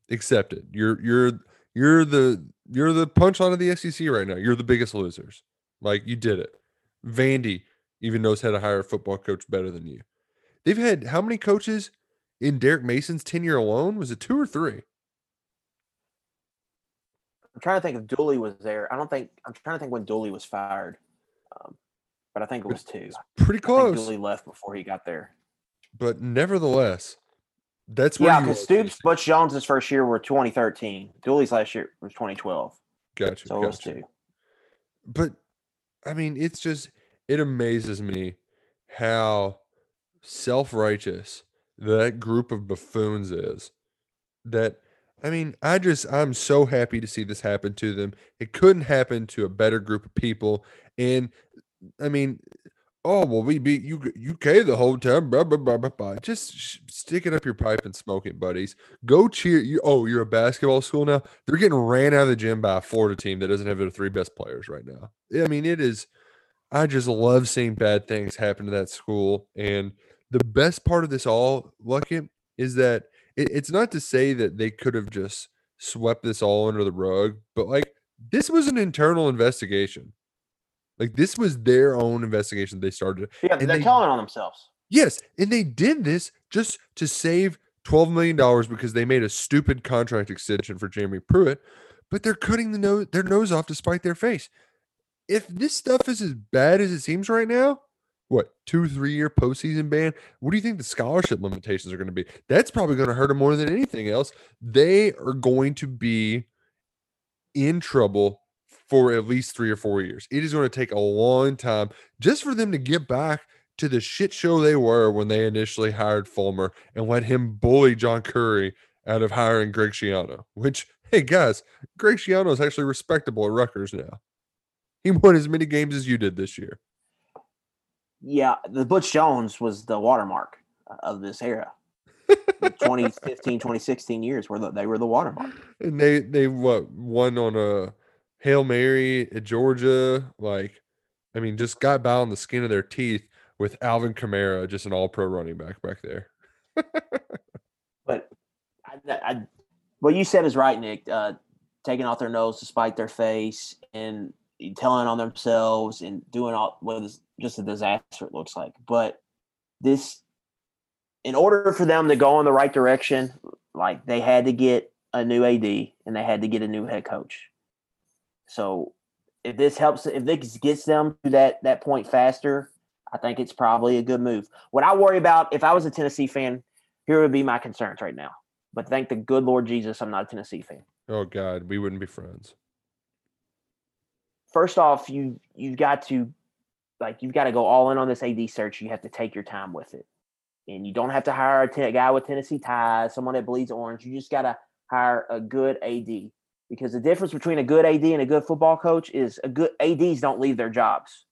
accept it. You're you're you're the you're the punchline of the SEC right now. You're the biggest losers. Like you did it. Vandy even knows how to hire a football coach better than you. They've had how many coaches in Derek Mason's tenure alone? Was it two or three? I'm trying to think if Dooley was there. I don't think I'm trying to think when Dooley was fired. Um, but I think it was two. Pretty I think close. Dooley left before he got there. But nevertheless, that's where Yeah, because Stoops. Butch Jones's first year were 2013. Dooley's last year was 2012. Gotcha. So it was gotcha. two. but I mean, it's just it amazes me how self-righteous that group of buffoons is. That I mean, I just I'm so happy to see this happen to them. It couldn't happen to a better group of people. And I mean, oh well, we beat UK the whole time. Blah, blah, blah, blah, blah. Just stick it up your pipe and smoke it, buddies. Go cheer. You oh, you're a basketball school now. They're getting ran out of the gym by a Florida team that doesn't have their three best players right now. I mean, it is. I just love seeing bad things happen to that school. And the best part of this all, Lucky, is that it, it's not to say that they could have just swept this all under the rug, but like this was an internal investigation. Like this was their own investigation they started. Yeah, And they're they- telling on themselves. Yes, and they did this just to save twelve million dollars because they made a stupid contract extension for Jeremy Pruitt, but they're cutting the nose their nose off to spite their face. If this stuff is as bad as it seems right now, what two three year postseason ban? What do you think the scholarship limitations are going to be? That's probably going to hurt them more than anything else. They are going to be in trouble for at least three or four years. It is going to take a long time just for them to get back to the shit show they were when they initially hired Fulmer and let him bully John Currie out of hiring Greg Schiano. Which, hey guys, Greg Schiano is actually respectable at Rutgers now. He won as many games as you did this year. Yeah, the Butch Jones was the watermark uh, of this era. The 2015, 2016 years where the, they were the watermark. And they they what won on a Hail Mary at Georgia. Like, I mean, just got by on the skin of their teeth with Alvin Kamara, just an all pro running back back there. But I, I, what you said is right, Nick. Uh, taking off their nose to spite their face and telling on themselves and doing all what is just a disaster it looks like. But this, in order for them to go in the right direction, like they had to get a new AD and they had to get a new head coach. So if this helps, if this gets them to that that point faster, I think it's probably a good move. What I worry about if I was a Tennessee fan, here would be my concerns right now. But thank the good Lord Jesus, I'm not a Tennessee fan. Oh God, we wouldn't be friends. First off, you you've got to like you've got to go all in on this AD search. You have to take your time with it, and you don't have to hire a, ten- a guy with Tennessee ties, someone that bleeds orange. You just got to hire a good AD because the difference between a good AD and a good football coach is a good ADs don't leave their jobs.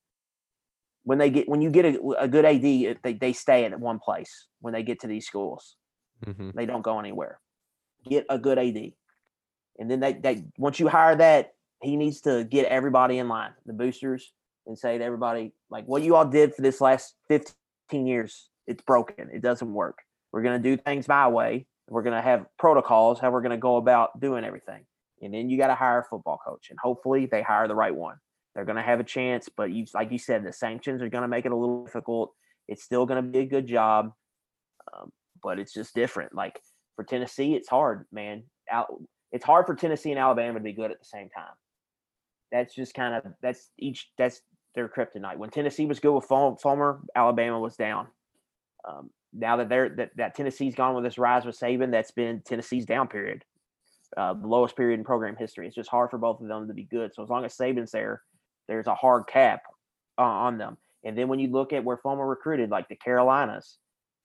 When they get when you get a, a good AD, they, they stay at one place when they get to these schools. Mhm. They don't go anywhere. Get a good AD. And then they, they once you hire that, he needs to get everybody in line, the boosters, and say to everybody, like what you all did for this last 15 years, it's broken. It doesn't work. We're gonna do things my way. We're gonna have protocols, how we're gonna go about doing everything. And then you got to hire a football coach. And hopefully they hire the right one. They're gonna have a chance, but you like you said, the sanctions are gonna make it a little difficult. It's still gonna be a good job. Um, but it's just different. Like for Tennessee, it's hard, man. It's hard for Tennessee and Alabama to be good at the same time. That's just kind of that's each that's their kryptonite. When Tennessee was good with Ful- Fulmer, Alabama was down. Um, now that they're that, that Tennessee's gone with this rise with Saban, that's been Tennessee's down period, uh, the lowest period in program history. It's just hard for both of them to be good. So as long as Saban's there, there's a hard cap uh, on them. And then when you look at where Fulmer recruited, like the Carolinas,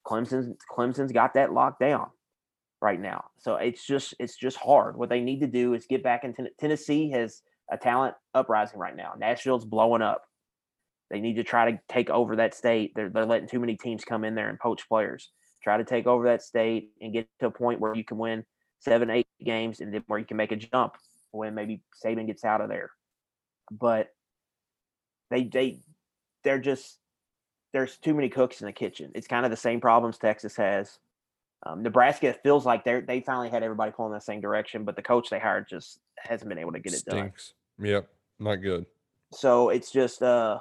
Clemson's Clemson's got that locked down right now. So it's just it's just hard. What they need to do is get back into Tennessee has a talent uprising right now. Nashville's blowing up. They need to try to take over that state. They're they're letting too many teams come in there and poach players. Try to take over that state and get to a point where you can win seven, eight games, and then where you can make a jump when maybe Saban gets out of there. But they they they're just there's too many cooks in the kitchen. It's kind of the same problems Texas has. Um, Nebraska feels like they're they finally had everybody pulling in the same direction, but the coach they hired just hasn't been able to get it done. Stinks. Yep. Not good. So it's just uh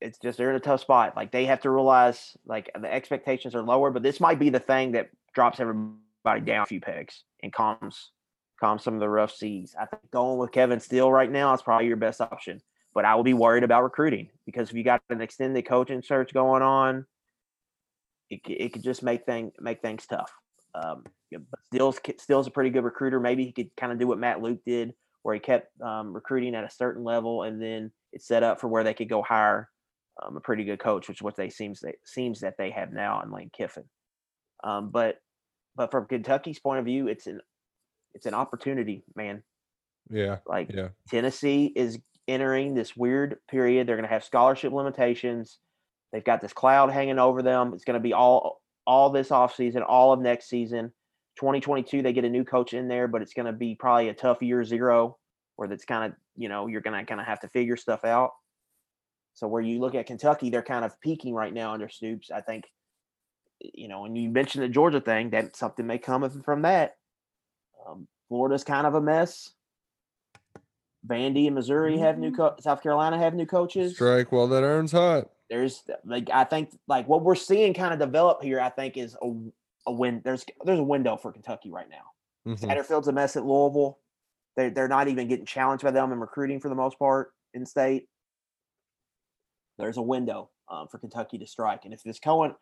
it's just they're in a tough spot. Like they have to realize like the expectations are lower, but this might be the thing that drops everybody down a few pegs and calms calms some of the rough seas. I think going with Kevin Steele right now is probably your best option. But I will be worried about recruiting because if you got an extended coaching search going on, it, it could just make thing make things tough. Um, but Steele's Steele's a pretty good recruiter. Maybe he could kind of do what Matt Luke did, where he kept um, recruiting at a certain level, and then it's set up for where they could go hire um, a pretty good coach, which is what they seems that seems that they have now in Lane Kiffin. Um, but but from Kentucky's point of view, it's an it's an opportunity, man. Yeah. Like Yeah. Tennessee is entering this weird period. They're going to have scholarship limitations. They've got this cloud hanging over them. It's going to be all all this offseason, all of next season. 2022, they get a new coach in there, but it's going to be probably a tough year zero where that's kind of, you know, you're going to kind of have to figure stuff out. So where you look at Kentucky, they're kind of peaking right now under Stoops. I think, you know, and you mentioned the Georgia thing, that something may come from that. Um, Florida's kind of a mess. Vandy and Missouri have new co- South Carolina have new coaches. Strike while that iron's hot. There's like I think like what we're seeing kind of develop here. I think is a a win. There's there's a window for Kentucky right now. Mhm. Satterfield's a mess at Louisville. They they're not even getting challenged by them in recruiting for the most part in state. There's a window um, for Kentucky to strike, and if this Coen,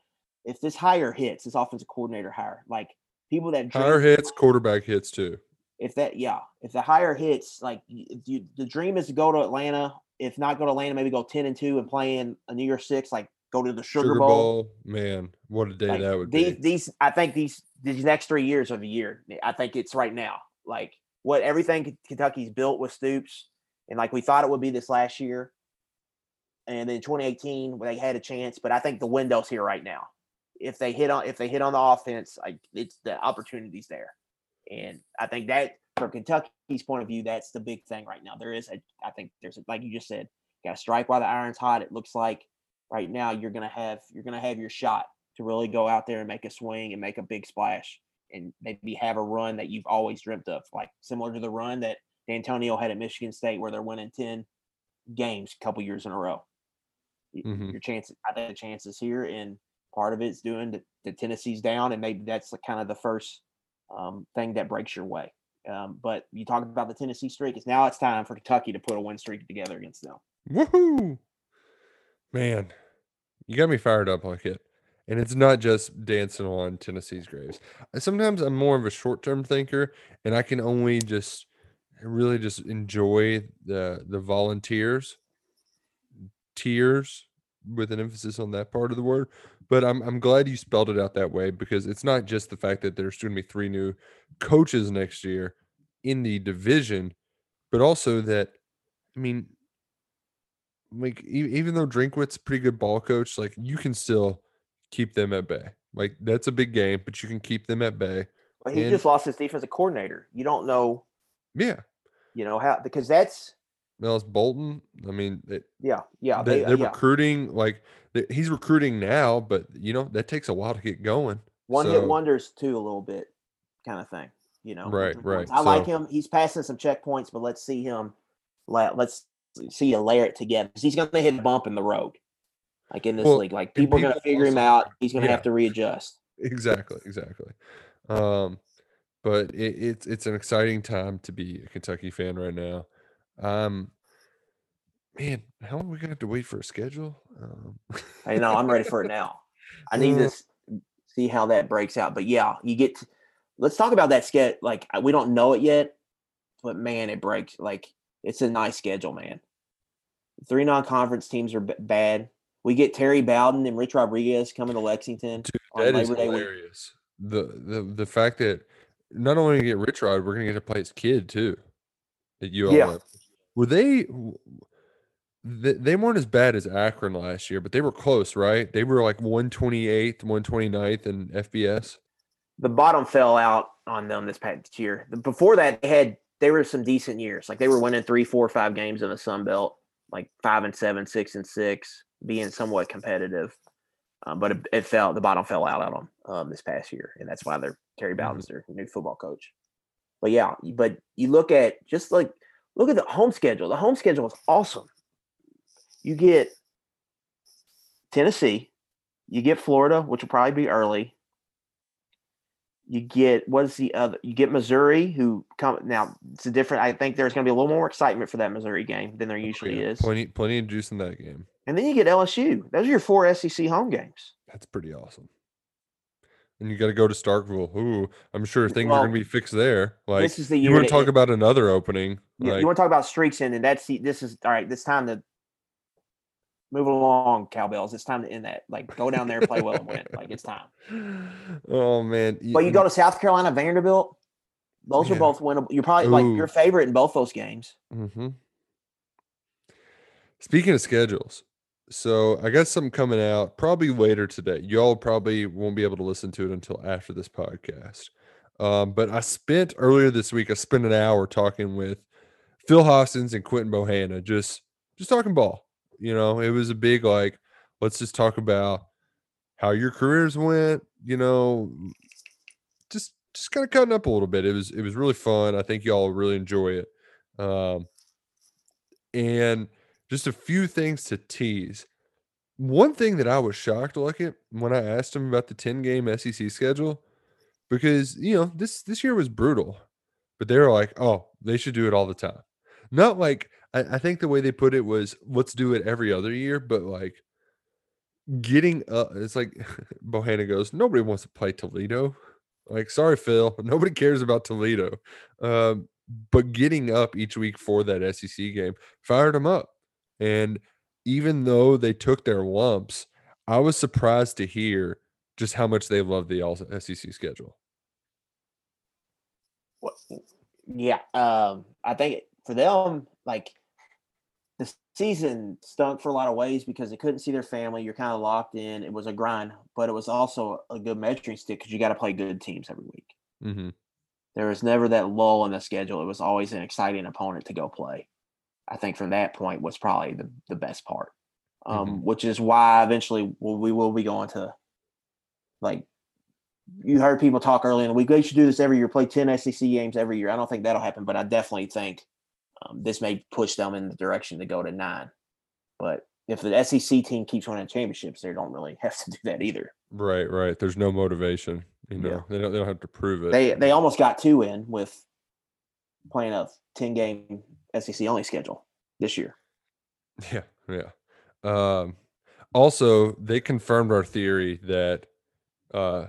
if this hire hits, this offensive coordinator hire, like people that dream- Higher hits, quarterback hits too. if that yeah if the higher hits like you, the dream is to go to atlanta if not go to atlanta maybe go 10 and 2 and play in a new year six like go to the sugar, Sugar, bowl, Bowl. Man, what a day Like, that would these, be. these i think these these next three years of the year i think it's right now like what everything kentucky's built with stoops and like we thought it would be this last year and then 2018 they had a chance but i think the window's here right now if they hit on if they hit on the offense like it's the opportunities there and I think that from Kentucky's point of view, that's the big thing right now. There is a, I think there's a, like you just said, got to strike while the iron's hot. It looks like right now you're gonna have you're gonna have your shot to really go out there and make a swing and make a big splash and maybe have a run that you've always dreamt of, like similar to the run that Dantonio had at Michigan State, where they're winning ten games a couple years in a row. Mhm. Your chances, I think the chances here, and part of it's doing the, the Tennessee's down, and maybe that's the, kind of the first um, thing that breaks your way. Um, but you talk about the Tennessee streak. It's now it's time for Kentucky to put a win streak together against them. Woohoo! Man, you got me fired up like it. And it's not just dancing on Tennessee's graves. Sometimes I'm more of a short term thinker and I can only just really just enjoy the the volunteers, tears, with an emphasis on that part of the word. But I'm I'm glad you spelled it out that way because it's not just the fact that there's going to be three new coaches next year in the division, but also that I mean, like e- even though Drinkwitz a pretty good ball coach, like you can still keep them at bay. Like that's a big game, but you can keep them at bay. Well, he And- just lost his defensive coordinator. You don't know, Yeah. you know how because that's Mellis Bolton. I mean, it, yeah, yeah. they, They, uh, they're yeah. recruiting like they- he's recruiting now, but you know that takes a while to get going. One so- hit wonders too, a little bit, kind of thing. You know, Right, right. I like him. He's passing some checkpoints, but let's see him. Let let's see you layer it together 'cause he's going to hit a bump in the road, like in this Well, league. Like people are going to figure him out. He's going to yeah. have to readjust. Exactly, exactly. Um, but it, it's it's an exciting time to be a Kentucky fan right now. Um, man, how long are we gonna have to wait for a schedule? Um, I know I'm ready for it now. I need to see how that breaks out. But yeah, you get. To, let's talk about that sketch. Like we don't know it yet, but man, it breaks. Like it's a nice schedule, man. Three non-conference teams are b- bad. We get Terry Bowden and Rich Rodriguez coming to Lexington Dude, that is Day week. hilarious. The the the fact that not only get Rich Rod, we're gonna get to play his kid too. At ULM. Were they? They, they weren't as bad as Akron last year, but they were close, right? They were like 128th, 129th in FBS. The bottom fell out on them this past year. Before that, they had they were some decent years. Like they were winning three, four, five games in the Sun Belt, like five and seven, six and six, being somewhat competitive. Um, but it, it fell. The bottom fell out on them um, this past year, and that's why they're Terry Bowden's their new football coach. But yeah, but you look at just like look at the home schedule. The home schedule is awesome. You get Tennessee, you get Florida, which will probably be early. You get what is the other? You get Missouri, who come now. It's a different. I think there's going to be a little more excitement for that Missouri game than there oh, usually Yeah, is. Plenty, plenty of juice in that game. And then you get LSU. Those are your four SEC home games. That's pretty awesome. And you got to go to Starkville. Ooh, I'm sure things are going to be fixed there. Like, this is the you want to talk end- about another opening? You, like, you want to talk about streaks ending? That's the, this is all right. This time to move along, cowbells. It's time to end that. Like go down there, play well, and win. Like it's time. oh man! But you go to South Carolina, Vanderbilt. Those Yeah. are both winnable. You're probably like your favorite in both those games. Mm-hmm. Speaking of schedules, so I got something coming out probably later today. Y'all probably won't be able to listen to it until after this podcast. Um, but I spent earlier this week. I spent an hour talking with Phil Hoskins and Quinton Bohanna, just just talking ball. You know, it was a big like, let's just talk about how your careers went. You know, just just kind of cutting up a little bit. It was it was really fun. I think y'all really enjoy it. Um, and just a few things to tease. One thing that I was shocked look at when I asked him about the 10 game SEC schedule, because you know, this this year was brutal, but they were like, oh, they should do it all the time. Not like I, I think the way they put it was let's do it every other year, but like getting up it's like Bohanna goes, nobody wants to play Toledo. Like, sorry, Phil, nobody cares about Toledo. Um, but getting up each week for that SEC game fired them up. And even though they took their lumps, I was surprised to hear just how much they love the all SEC schedule. What? Yeah, um, I think for them, like the season stunk for a lot of ways because they couldn't see their family. You're kind of locked in. It was a grind, but it was also a good measuring stick because you got to play good teams every week. Mm-hmm. There was never that lull in the schedule. It was always an exciting opponent to go play. I think from that point was probably the, the best part, um, Mhm. which is why eventually we'll, we will be going to like you heard people talk early in the week. They should do this every year. Play ten SEC games every year. I don't think that'll happen, but I definitely think um, this may push them in the direction to go to nine. But if the SEC team keeps winning championships, they don't really have to do that either. Right, right. There's no motivation. You know, Yeah. they don't they don't have to prove it. They they almost got two in with playing a ten game SEC only schedule this year. Yeah, yeah. Um, also, they confirmed our theory that uh,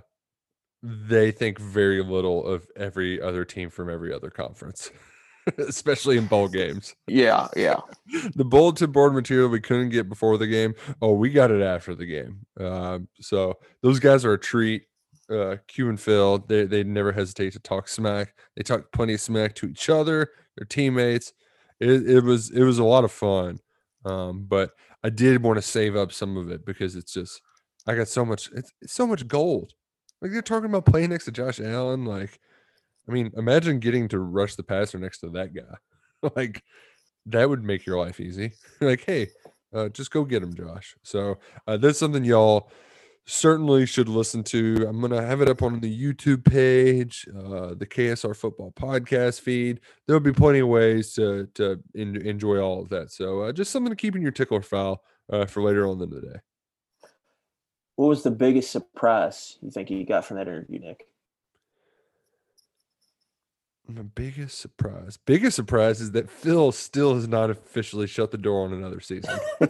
they think very little of every other team from every other conference. especially in bowl games. Yeah, yeah. The bulletin board material we couldn't get before the game. Oh, we got it after the game. Uh, so those guys are a treat. Uh, Q and Phil, they they never hesitate to talk smack. They talk plenty of smack to each other, their teammates. It, it was it was a lot of fun. Um, but I did want to save up some of it because it's just I got so much it's, it's so much gold. Like they're talking about playing next to Josh Allen. Like, I mean, imagine getting to rush the passer next to that guy. like that would make your life easy. like, hey, uh, just go get him, Josh. So uh, that's something y'all certainly should listen to. I'm gonna have it up on the YouTube page, uh, the KSR Football Podcast feed. There'll be plenty of ways to to en- enjoy all of that. So uh, just something to keep in your tickler file uh, for later on in the day. What was the biggest surprise you think you got from that interview, Nick? My biggest surprise, biggest surprise is that Phil still has not officially shut the door on another season.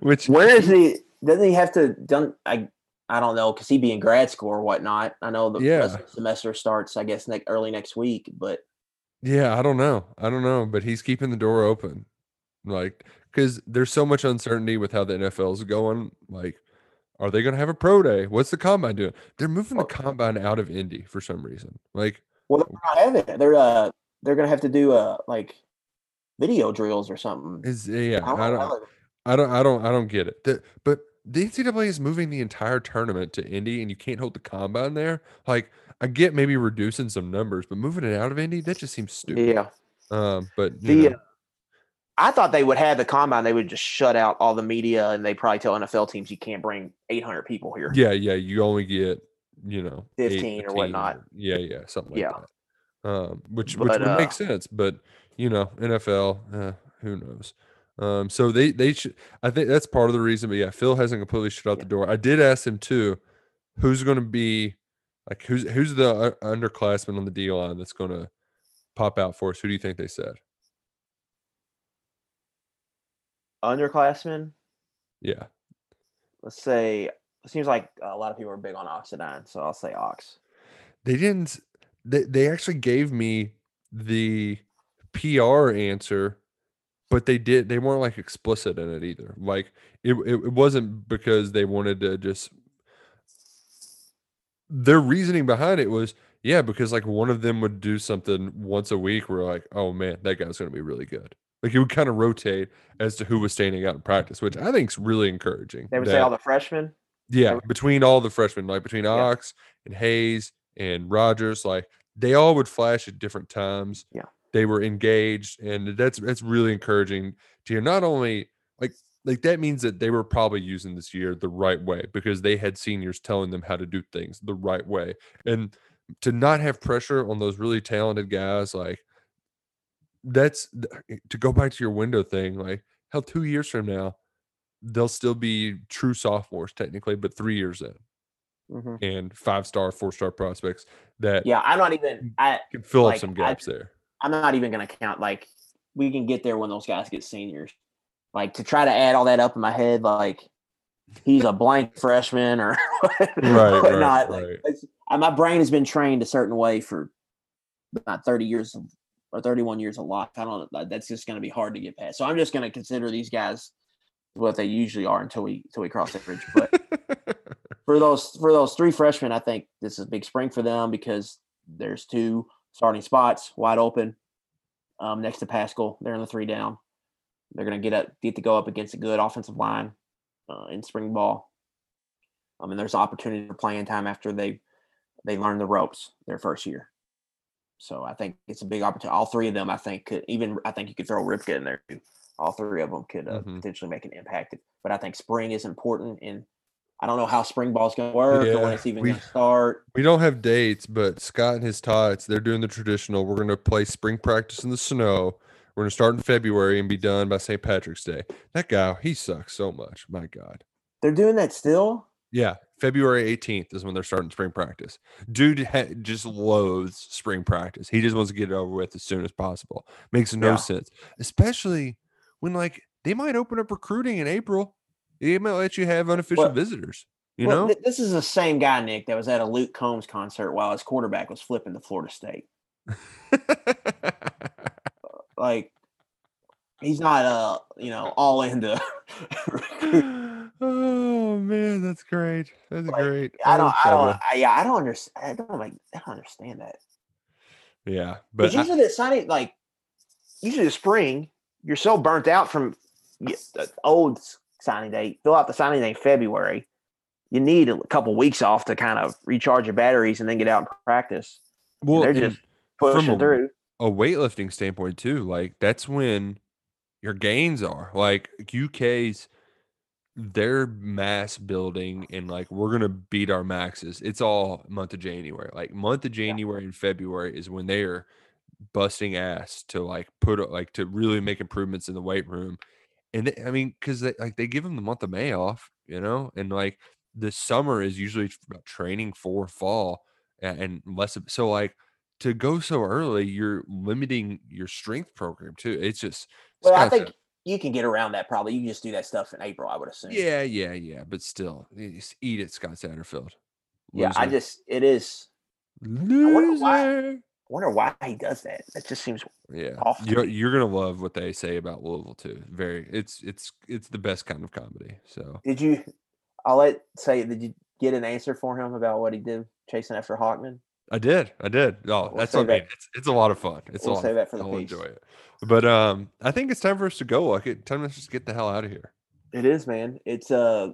Which Where is he? Doesn't he have to done? I I don't know because he'd be in grad school or whatnot. I know the Yeah. rest of the semester starts, I guess, next early next week. But Yeah, I don't know. I don't know, but he's keeping the door open. Like, because there's so much uncertainty with how the NFL is going. Like, are they going to have a pro day? What's the combine doing? They're moving the combine out of Indy for some reason. Like, well, they're not having it. They're uh they're gonna have to do uh like video drills or something. is yeah, I don't I don't, I don't, I don't, I don't get it. The, but the NCAA is moving the entire tournament to Indy, and you can't hold the combine there. Like, I get maybe reducing some numbers, but moving it out of Indy, that just seems stupid. yeah. Um, but The know, uh, I thought they would have the combine. They would just shut out all the media, and they probably tell NFL teams you can't bring 800 people here. Yeah, yeah, you only get, you know, eight 15 or whatnot. Yeah, yeah, something like Yeah. that. Um, which which would uh, make sense, but you know, NFL, uh, who knows? Um, so they they should. I think that's part of the reason. But yeah, Phil hasn't completely shut out the door. I did ask him too, who's going to be like who's who's the uh, underclassman on the D line that's going to pop out for us? Who do you think they said? Underclassmen, Yeah, let's say, it seems like a lot of people are big on Oxendine, so I'll say Ox. they didn't they, they actually gave me the pr answer but they did they weren't like explicit in it either. Like it, it, it wasn't because they wanted to just their reasoning behind it was yeah because like one of them would do something once a week We're like oh man that guy's going to be really good like it would kind of rotate as to who was standing out in practice which i think is really encouraging They would say all the freshmen. yeah, between all the freshmen, like between Yeah. Ox and Hayes and Rogers, like they all would flash at different times. Yeah. They were engaged, and that's that's really encouraging to hear. Not only like like that means that they were probably using this year the right way because they had seniors telling them how to do things the right way. And to not have pressure on those really talented guys, like that's to go back to your window thing, like hell, two years from now, they'll still be true sophomores technically, but three years in Mhm. and five star, four star prospects that Yeah, I'm not even. I can fill like, up some I- gaps there. I'm not even going to count. Like we can get there when those guys get seniors. Like to try to add all that up in my head, like he's a blank freshman or Right, whatnot. right, Like, right. uh, my brain has been trained a certain way for about 30 years of, or 31 years of life. I don't know. That's just going to be hard to get past. So I'm just going to consider these guys what they usually are until we until we cross that bridge. But for those for those three freshmen, I think this is a big spring for them because there's two starting spots wide open um, next to Paschal. They're in the three down. They're going to get up, get to go up against a good offensive line uh, in spring ball. I mean, there's opportunity for playing time after they they learn the ropes their first year. So I think it's a big opportunity. All three of them, I think, could even. I think you could throw Ripka in there too. All three of them could uh, Mhm. potentially make an impact. But I think spring is important, and I don't know how spring ball is going to work or when it's even going to start. we don't have dates, but Scott and his tots, they're doing the traditional. We're going to play spring practice in the snow. We're going to start in February and be done by St. Patrick's Day. That guy, he sucks so much. My God. They're doing that still. Yeah, February 18th is when they're starting spring practice. Dude ha- just loathes spring practice. He just wants to get it over with as soon as possible. Makes no Yeah. sense, especially when like they might open up recruiting in April. They might let you have unofficial Well- visitors. You Well, know, th- this is the same guy, Nick, that was at a Luke Combs concert while his quarterback was flipping to Florida State. Like he's not uh you know all into. oh man, that's great. That's Like, great. I don't. I don't. I, yeah, I don't understand. I don't like. I don't understand that. Yeah, But I- usually the signing, like usually the spring, you're so burnt out from the old signing day. Fill out the signing day in February. You need a couple weeks off to kind of recharge your batteries and then get out and practice. well, they're just Pushing a- through. a weightlifting standpoint too, like that's when your gains are. Like UK's their mass building and like we're gonna beat our maxes. It's all month of January. Like month of January and February is when they are busting ass to like put like to really make improvements in the weight room. And they, I mean, because they like they give them the month of May off, you know, and like the summer is usually about training for fall and less of so like to go so early, you're limiting your strength program too. It's just Well, I think you can get around that probably. You can just do that stuff in April, I would assume. yeah, yeah, yeah, but still, just eat it, Scott Satterfield. Yeah, I just it is. wonder why- loser. I wonder why he does that. That just seems Yeah, to you're you're gonna love what they say about Louisville too. Very, it's it's it's the best kind of comedy. So Did you? I'll let say. Did you get an answer for him about what he did chasing after Hawkman? I did, I did. Oh, We'll that's what I mean. It's it's a lot of fun. It's we'll a lot. save of that for fun. the I'll enjoy it. But um, I think it's time for us to go. Like, time to just get the hell out of here. It is, man. It's uh,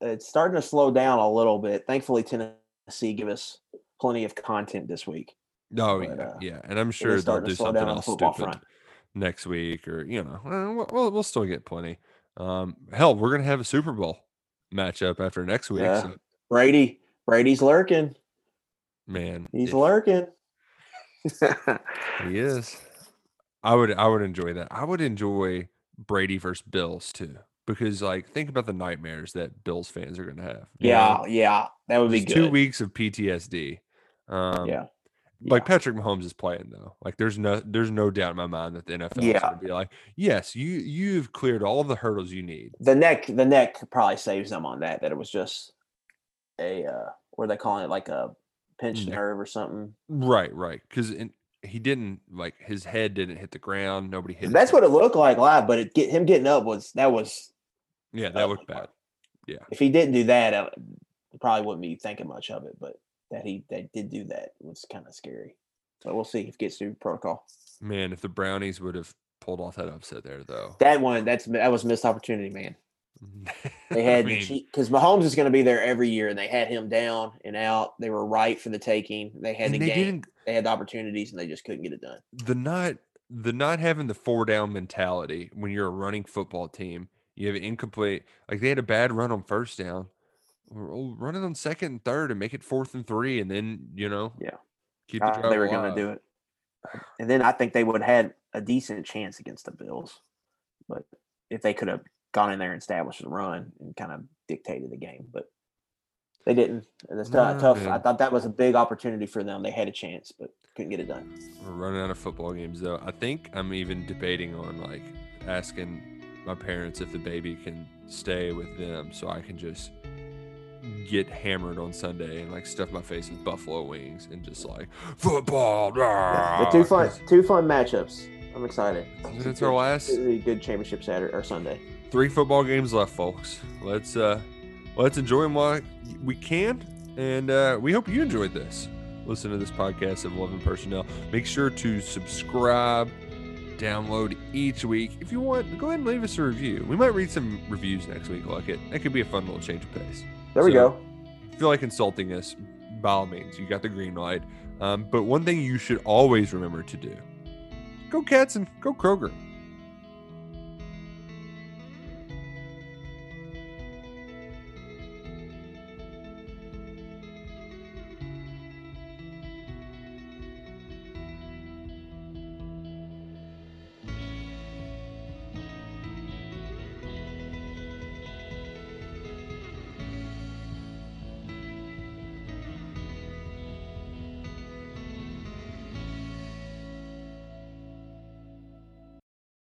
it's starting to slow down a little bit. Thankfully, Tennessee give us plenty of content this week. Oh yeah, uh, yeah, and I'm sure they'll do something down on the else stupid front. next week, or you know, uh, we'll, we'll we'll still get plenty. Um, hell, we're gonna have a Super Bowl matchup after next week. Yeah. So, Brady, Brady's lurking. Man, He's lurking. he is. I would I would enjoy that. I would enjoy Brady versus Bills too, because like think about the nightmares that Bills fans are gonna have. you know? yeah, yeah, that would be good. two weeks of PTSD. Um, yeah, like Patrick Mahomes is playing though. Like there's no there's no doubt in my mind that the NFL is Yeah. going to be like, yes, you you've cleared all the hurdles you need. the neck, the neck probably saves them on that. That it was just a uh, what are they calling it? Like a pinched Neck- nerve or something. Right, right. Because he didn't like his head didn't hit the ground. Nobody hit. That's head. what it looked like live, but it get him getting up was that was Yeah, that uh, looked bad. Yeah. If he didn't do that, I probably wouldn't be thinking much of it. But that he that did do that was kind of scary. So we'll see if it gets through protocol. Man, if the Brownies would have pulled off that upset there, though. That one, that's that was missed opportunity, man. They I had mean, because Mahomes is going to be there every year, and they had him down and out. They were right for the taking. They had the they game. They had the opportunities, and they just couldn't get it done. the not the not having the four down mentality when you're a running football team. You have incomplete. Like they had a bad run on first down. Well, Run it on second and third and make it fourth and three, and then you know, Yeah. keep the Uh, they were going to do it, and then I think they would have had a decent chance against the Bills, but if they could have gone in there and established the run and kind of dictated the game, but they didn't. It's Nah, tough. I thought that was a big opportunity for them. They had a chance, but couldn't get it done. We're running out of football games though. I think I'm even debating on like asking my parents if the baby can stay with them so I can just get hammered on Sunday and like stuff my face with buffalo wings and just like football. Yeah, two fun, two fun matchups. I'm excited. It's our last Really good championship Saturday or Sunday. Three football games left, folks. Let's uh let's enjoy them while we can, and uh, we hope you enjoyed this. Listen to this podcast of Eleven Personnel. Make sure to subscribe, download each week. If you want, go ahead and leave us a review. We might read some reviews next week. Like it, that could be a fun little change of pace. There we So, go. If you feel like insulting us, by all means, you got the green light. Um, but one thing you should always remember to do: go Cats and go Kroger.